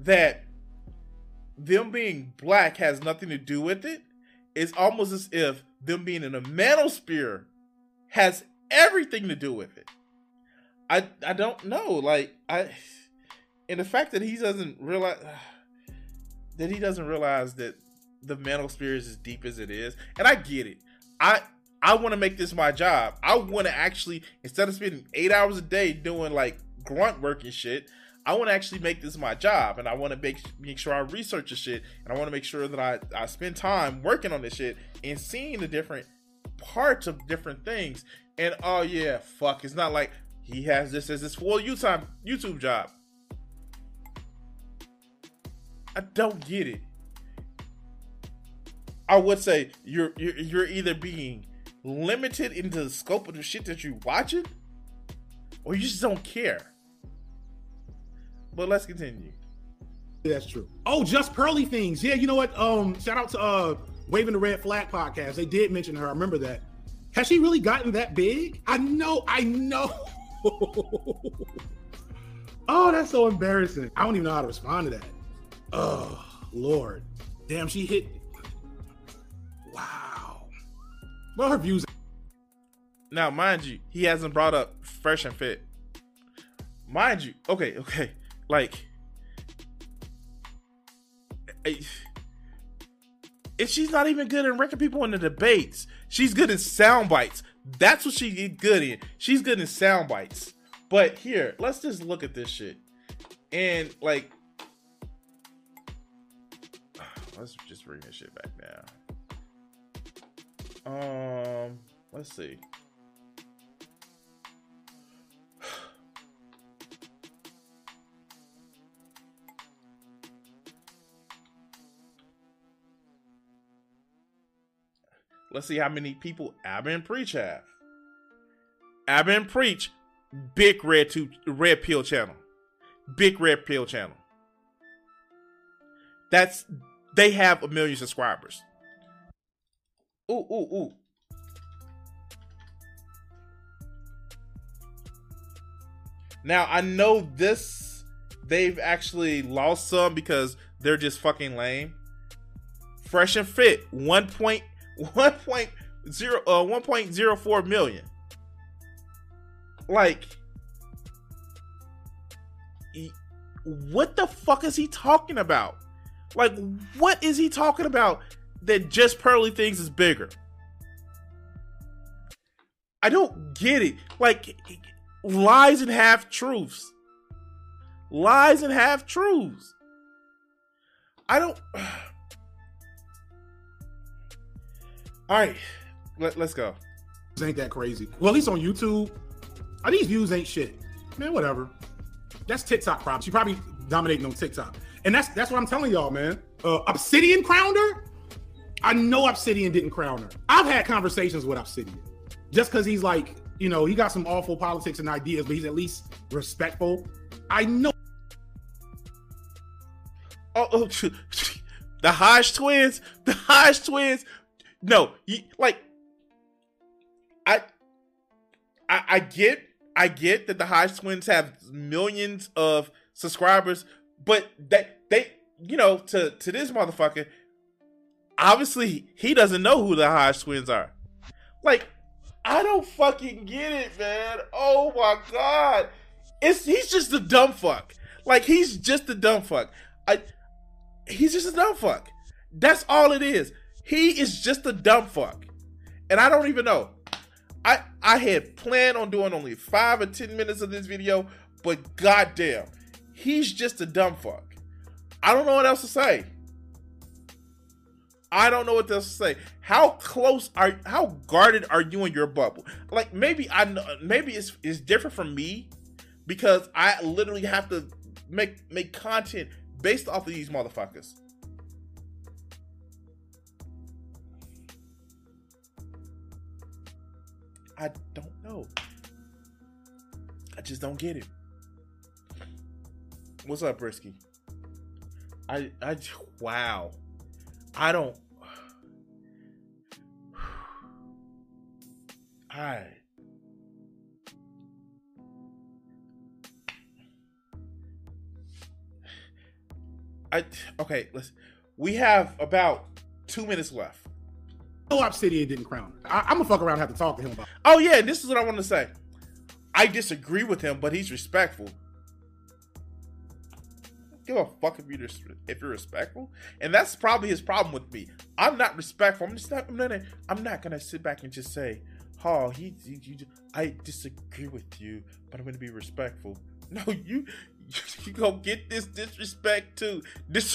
that them being black has nothing to do with it. It's almost as if them being in a manosphere has everything to do with it. I I don't know. Like I and the fact that he doesn't realize that he doesn't realize that the manosphere is as deep as it is. And I get it. I I want to make this my job. I want to actually instead of spending 8 hours a day doing like grunt work and shit, I want to actually make this my job and I want to make make sure I research the shit and I want to make sure that I I spend time working on this shit and seeing the different parts of different things. And oh yeah, fuck, it's not like he has this as his full YouTube YouTube job. I don't get it. I would say you're you're, you're either being limited into the scope of the shit that you're watching, or you just don't care. But let's continue. That's true. Oh, just pearly things. Yeah, you know what? Um, shout out to uh Waving the Red Flag podcast. They did mention her. I remember that. Has she really gotten that big? I know, I know. oh, that's so embarrassing. I don't even know how to respond to that. Oh, Lord. Damn, she hit. Wow. Well, her views. Now, mind you, he hasn't brought up Fresh and Fit. Mind you, okay, okay. Like, if she's not even good in wrecking people in the debates, she's good in sound bites. That's what she's good in. She's good in sound bites. But here, let's just look at this shit. And like let's just bring this shit back now. Um, let's see. Let's see how many people Aba and Preach have. Aba and Preach, big red to red pill channel, big red pill channel. That's they have a million subscribers. Ooh ooh ooh. Now I know this they've actually lost some because they're just fucking lame. Fresh and fit, one point 1.0 uh 1.04 million. Like what the fuck is he talking about? Like what is he talking about that just Pearly Things is bigger? I don't get it. Like lies and half truths. Lies and half truths. I don't All right, Let, let's go. Ain't that crazy. Well, at least on YouTube, uh, these views ain't shit. Man, whatever. That's TikTok problem. She probably dominating on TikTok, and that's that's what I'm telling y'all, man. Uh, Obsidian crowned her. I know Obsidian didn't crown her. I've had conversations with Obsidian, just because he's like, you know, he got some awful politics and ideas, but he's at least respectful. I know. Oh, oh the Hodge twins, the Hodge twins no, like I, I, I get, I get that the Hodge twins have millions of subscribers, but that they, you know, to to this motherfucker, obviously he doesn't know who the Hodge twins are. Like, I don't fucking get it, man. Oh my god. It's he's just a dumb fuck. Like he's just a dumb fuck. I he's just a dumb fuck. That's all it is. He is just a dumb fuck. And I don't even know. I I had planned on doing only five or ten minutes of this video, but goddamn, he's just a dumb fuck. I don't know what else to say. I don't know what else to say. How close are how guarded are you in your bubble? Like maybe I know maybe it's it's different from me because I literally have to make make content based off of these motherfuckers. I don't know. I just don't get it. What's up, Brisky? I I wow. I don't I I okay, let's we have about two minutes left. No Obsidian didn't crown. I, I'm gonna fuck around and have to talk to him about. Oh yeah, this is what I want to say. I disagree with him, but he's respectful. Give a fuck if you're if you're respectful, and that's probably his problem with me. I'm not respectful. I'm just not. I'm not. I'm not gonna sit back and just say, "Oh, he, he, he I disagree with you, but I'm gonna be respectful." No, you you gonna get this disrespect too. This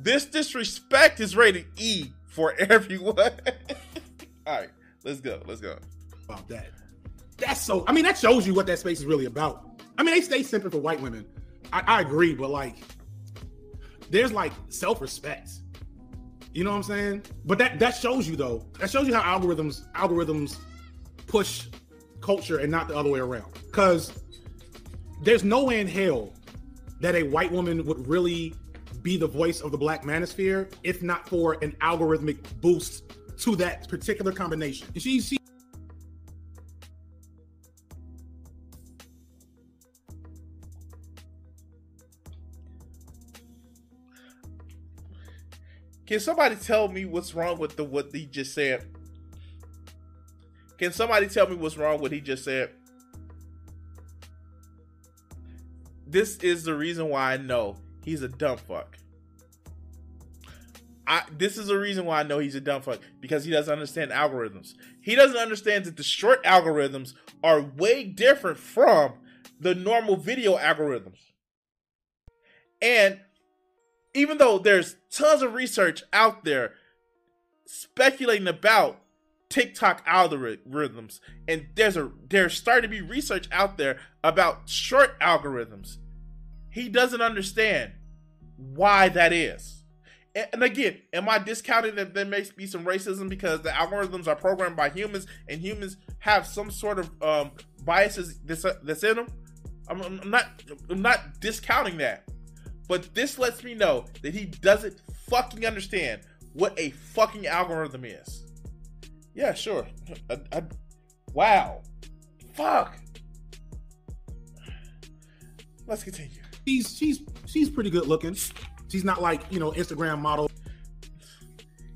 this disrespect is rated E for everyone. All right, let's go. Let's go. About that. That's so. I mean, that shows you what that space is really about. I mean, they stay simping for white women. I, I agree, but like, there's like self respect. You know what I'm saying? But that that shows you though. That shows you how algorithms algorithms push culture and not the other way around. Because there's no way in hell that a white woman would really be the voice of the black manosphere if not for an algorithmic boost to that particular combination. She, she Can somebody tell me what's wrong with the what he just said? Can somebody tell me what's wrong with what he just said? This is the reason why I know he's a dumb fuck. I this is the reason why I know he's a dumb fuck because he doesn't understand algorithms. He doesn't understand that the short algorithms are way different from the normal video algorithms. And even though there's tons of research out there speculating about TikTok algorithms, and there's a there's starting to be research out there about short algorithms. He doesn't understand why that is. And again, am I discounting that there may be some racism because the algorithms are programmed by humans and humans have some sort of um, biases that's, that's in them? I'm, I'm not I'm not discounting that. But this lets me know that he doesn't fucking understand what a fucking algorithm is. Yeah, sure. I, I, wow. Fuck. Let's continue. She's she's she's pretty good looking. She's not like you know Instagram model.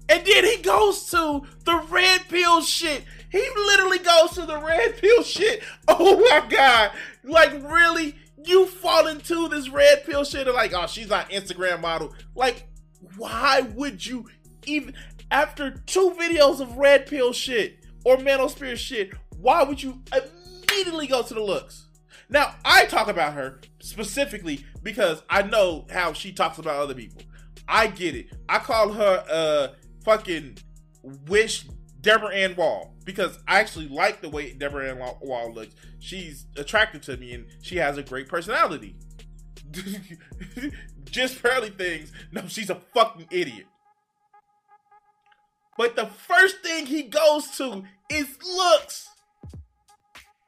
And then he goes to the red pill shit. He literally goes to the red pill shit. Oh my god! Like really? You fall into this red pill shit and like, oh, she's not Instagram model. Like, why would you even after two videos of red pill shit or manosphere shit, why would you immediately go to the looks? Now, I talk about her specifically because I know how she talks about other people. I get it. I call her uh fucking wish Deborah Ann Woll because I actually like the way Deborah Ann Woll looks. She's attractive to me and she has a great personality. Just barely things. No, she's a fucking idiot. But the first thing he goes to is looks.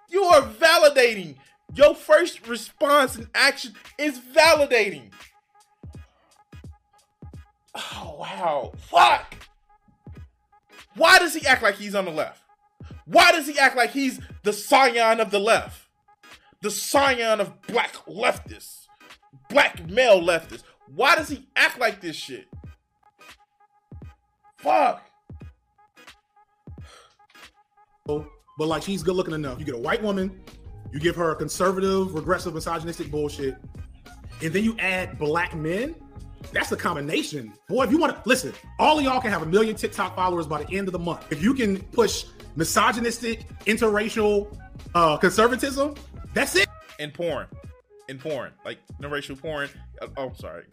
You are validating. Your first response and action is validating. Oh, wow. Fuck. Why does he act like he's on the left? Why does he act like he's the scion of the left? The scion of black leftists, black male leftists. Why does he act like this shit? Fuck. but like she's good looking enough. You get a white woman, you give her a conservative, regressive, misogynistic bullshit, and then you add black men. That's the combination. Boy, if you want to listen, all of y'all can have a million TikTok followers by the end of the month. If you can push misogynistic, interracial uh, conservatism, that's it. And porn. And porn. Like interracial porn. Uh, oh, sorry.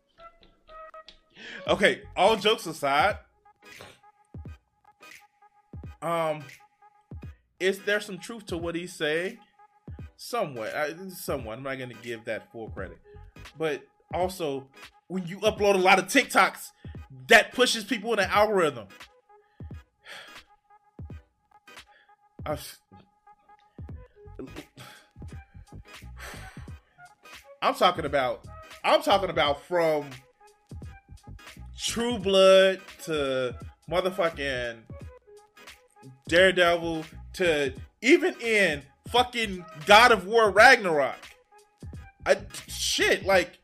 okay, all jokes aside, um, is there some truth to what he's saying? Somewhat, I, somewhat. I'm not going to give that full credit, but also when you upload a lot of TikToks, that pushes people in the algorithm. I've, I'm talking about. I'm talking about from True Blood to motherfucking Daredevil to even in fucking God of War Ragnarok. I shit like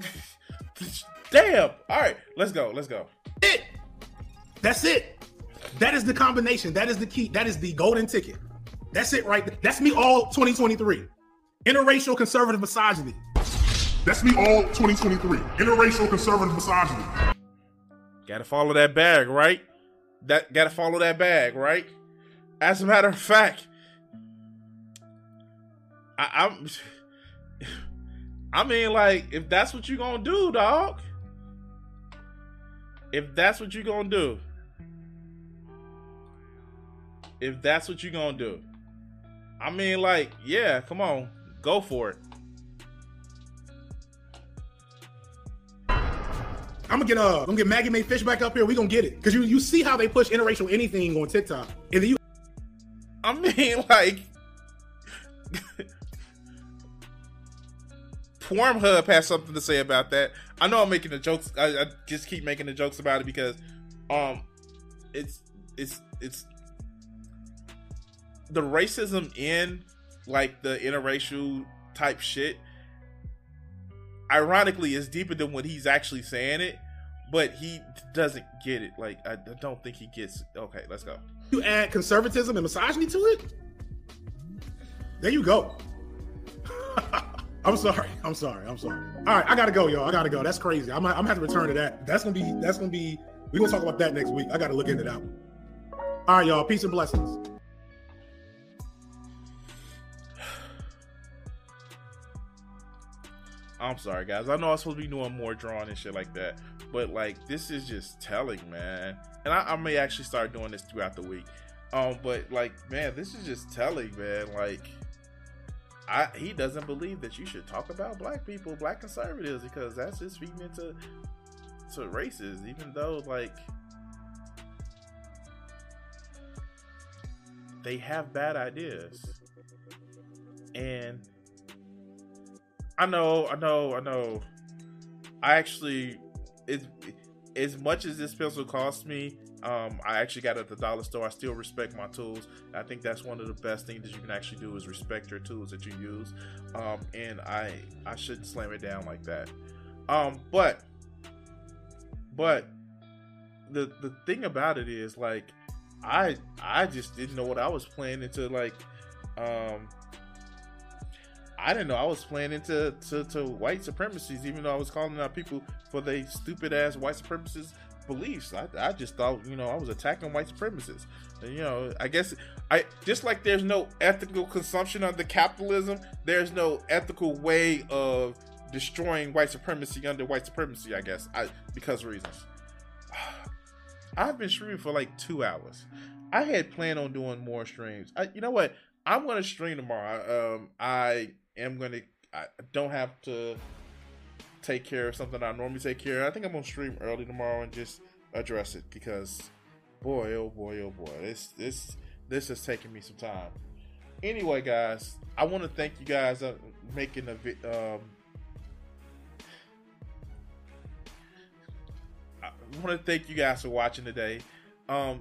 damn. All right, let's go. Let's go. It. That's it. That is the combination. That is the key. That is the golden ticket. That's it right. That's me all 2023. Interracial conservative misogyny. That's me all 2023. Interracial conservative misogyny. Gotta follow that bag, right? That gotta follow that bag, right? As a matter of fact, I, I'm. I mean, like, if that's what you're gonna do, dog. If that's what you're gonna do. If that's what you're gonna do. I mean, like, yeah, come on, go for it. I'm gonna get uh, I'm gonna get Maggie Mae Fish back up here. We gonna get it because you you see how they push interracial anything on TikTok, and then you. I mean, like, Pornhub has something to say about that. I know I'm making the jokes. I, I just keep making the jokes about it because, um, it's it's it's the racism in like the interracial type shit ironically is deeper than what he's actually saying it but he doesn't get it like i, I don't think he gets it. okay let's go You add conservatism and misogyny to it. There you go. I'm sorry. I'm sorry. I'm sorry. All right, I gotta go, y'all. I gotta go. That's crazy. I'm, I'm gonna have to return to that. That's gonna be. That's gonna be. We're gonna talk about that next week. I gotta look into that one. All right, y'all. Peace and blessings. i'm sorry guys i know i'm supposed to be doing more drawing and shit like that but like this is just telling man and i, I may actually start doing this throughout the week um but like man this is just telling man like I, he doesn't believe that you should talk about black people, black conservatives, because that's just feeding into to races. Even though like they have bad ideas, and I know, I know, I know. I actually, it's as much as this pencil cost me. Um, I actually got at the dollar store. I still respect my tools. I think that's one of the best things that you can actually do is respect your tools that you use. Um, and I I shouldn't slam it down like that. Um, but but the the thing about it is like I I just didn't know what I was playing into like um I didn't know I was playing into to, to white supremacies, even though I was calling out people for their stupid ass white supremacist beliefs. I, I just thought, you know, I was attacking white supremacists. And, you know, I guess I just like there's no ethical consumption under capitalism, there's no ethical way of destroying white supremacy under white supremacy, I guess. I because reasons. I've been streaming for like two hours. I had planned on doing more streams. I, you know what? I'm gonna stream tomorrow. Um, I am gonna. I don't have to take care of something I normally take care of. I think I'm gonna stream early tomorrow and just address it because, boy, oh boy, oh boy, this this this is taking me some time. Anyway, guys, I want to thank you guys for making a vi- um. I want to thank you guys for watching today. Um,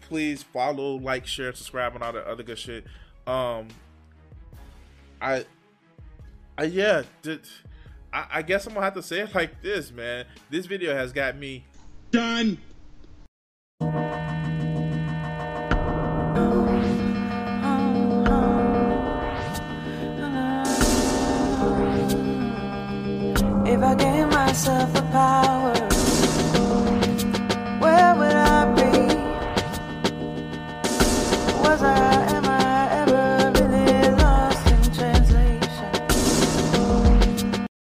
please follow, like, share, subscribe, and all the other good shit. Um, I, I yeah, did, I, I guess I'm gonna have to say it like this, man. This video has got me done. If I gave myself power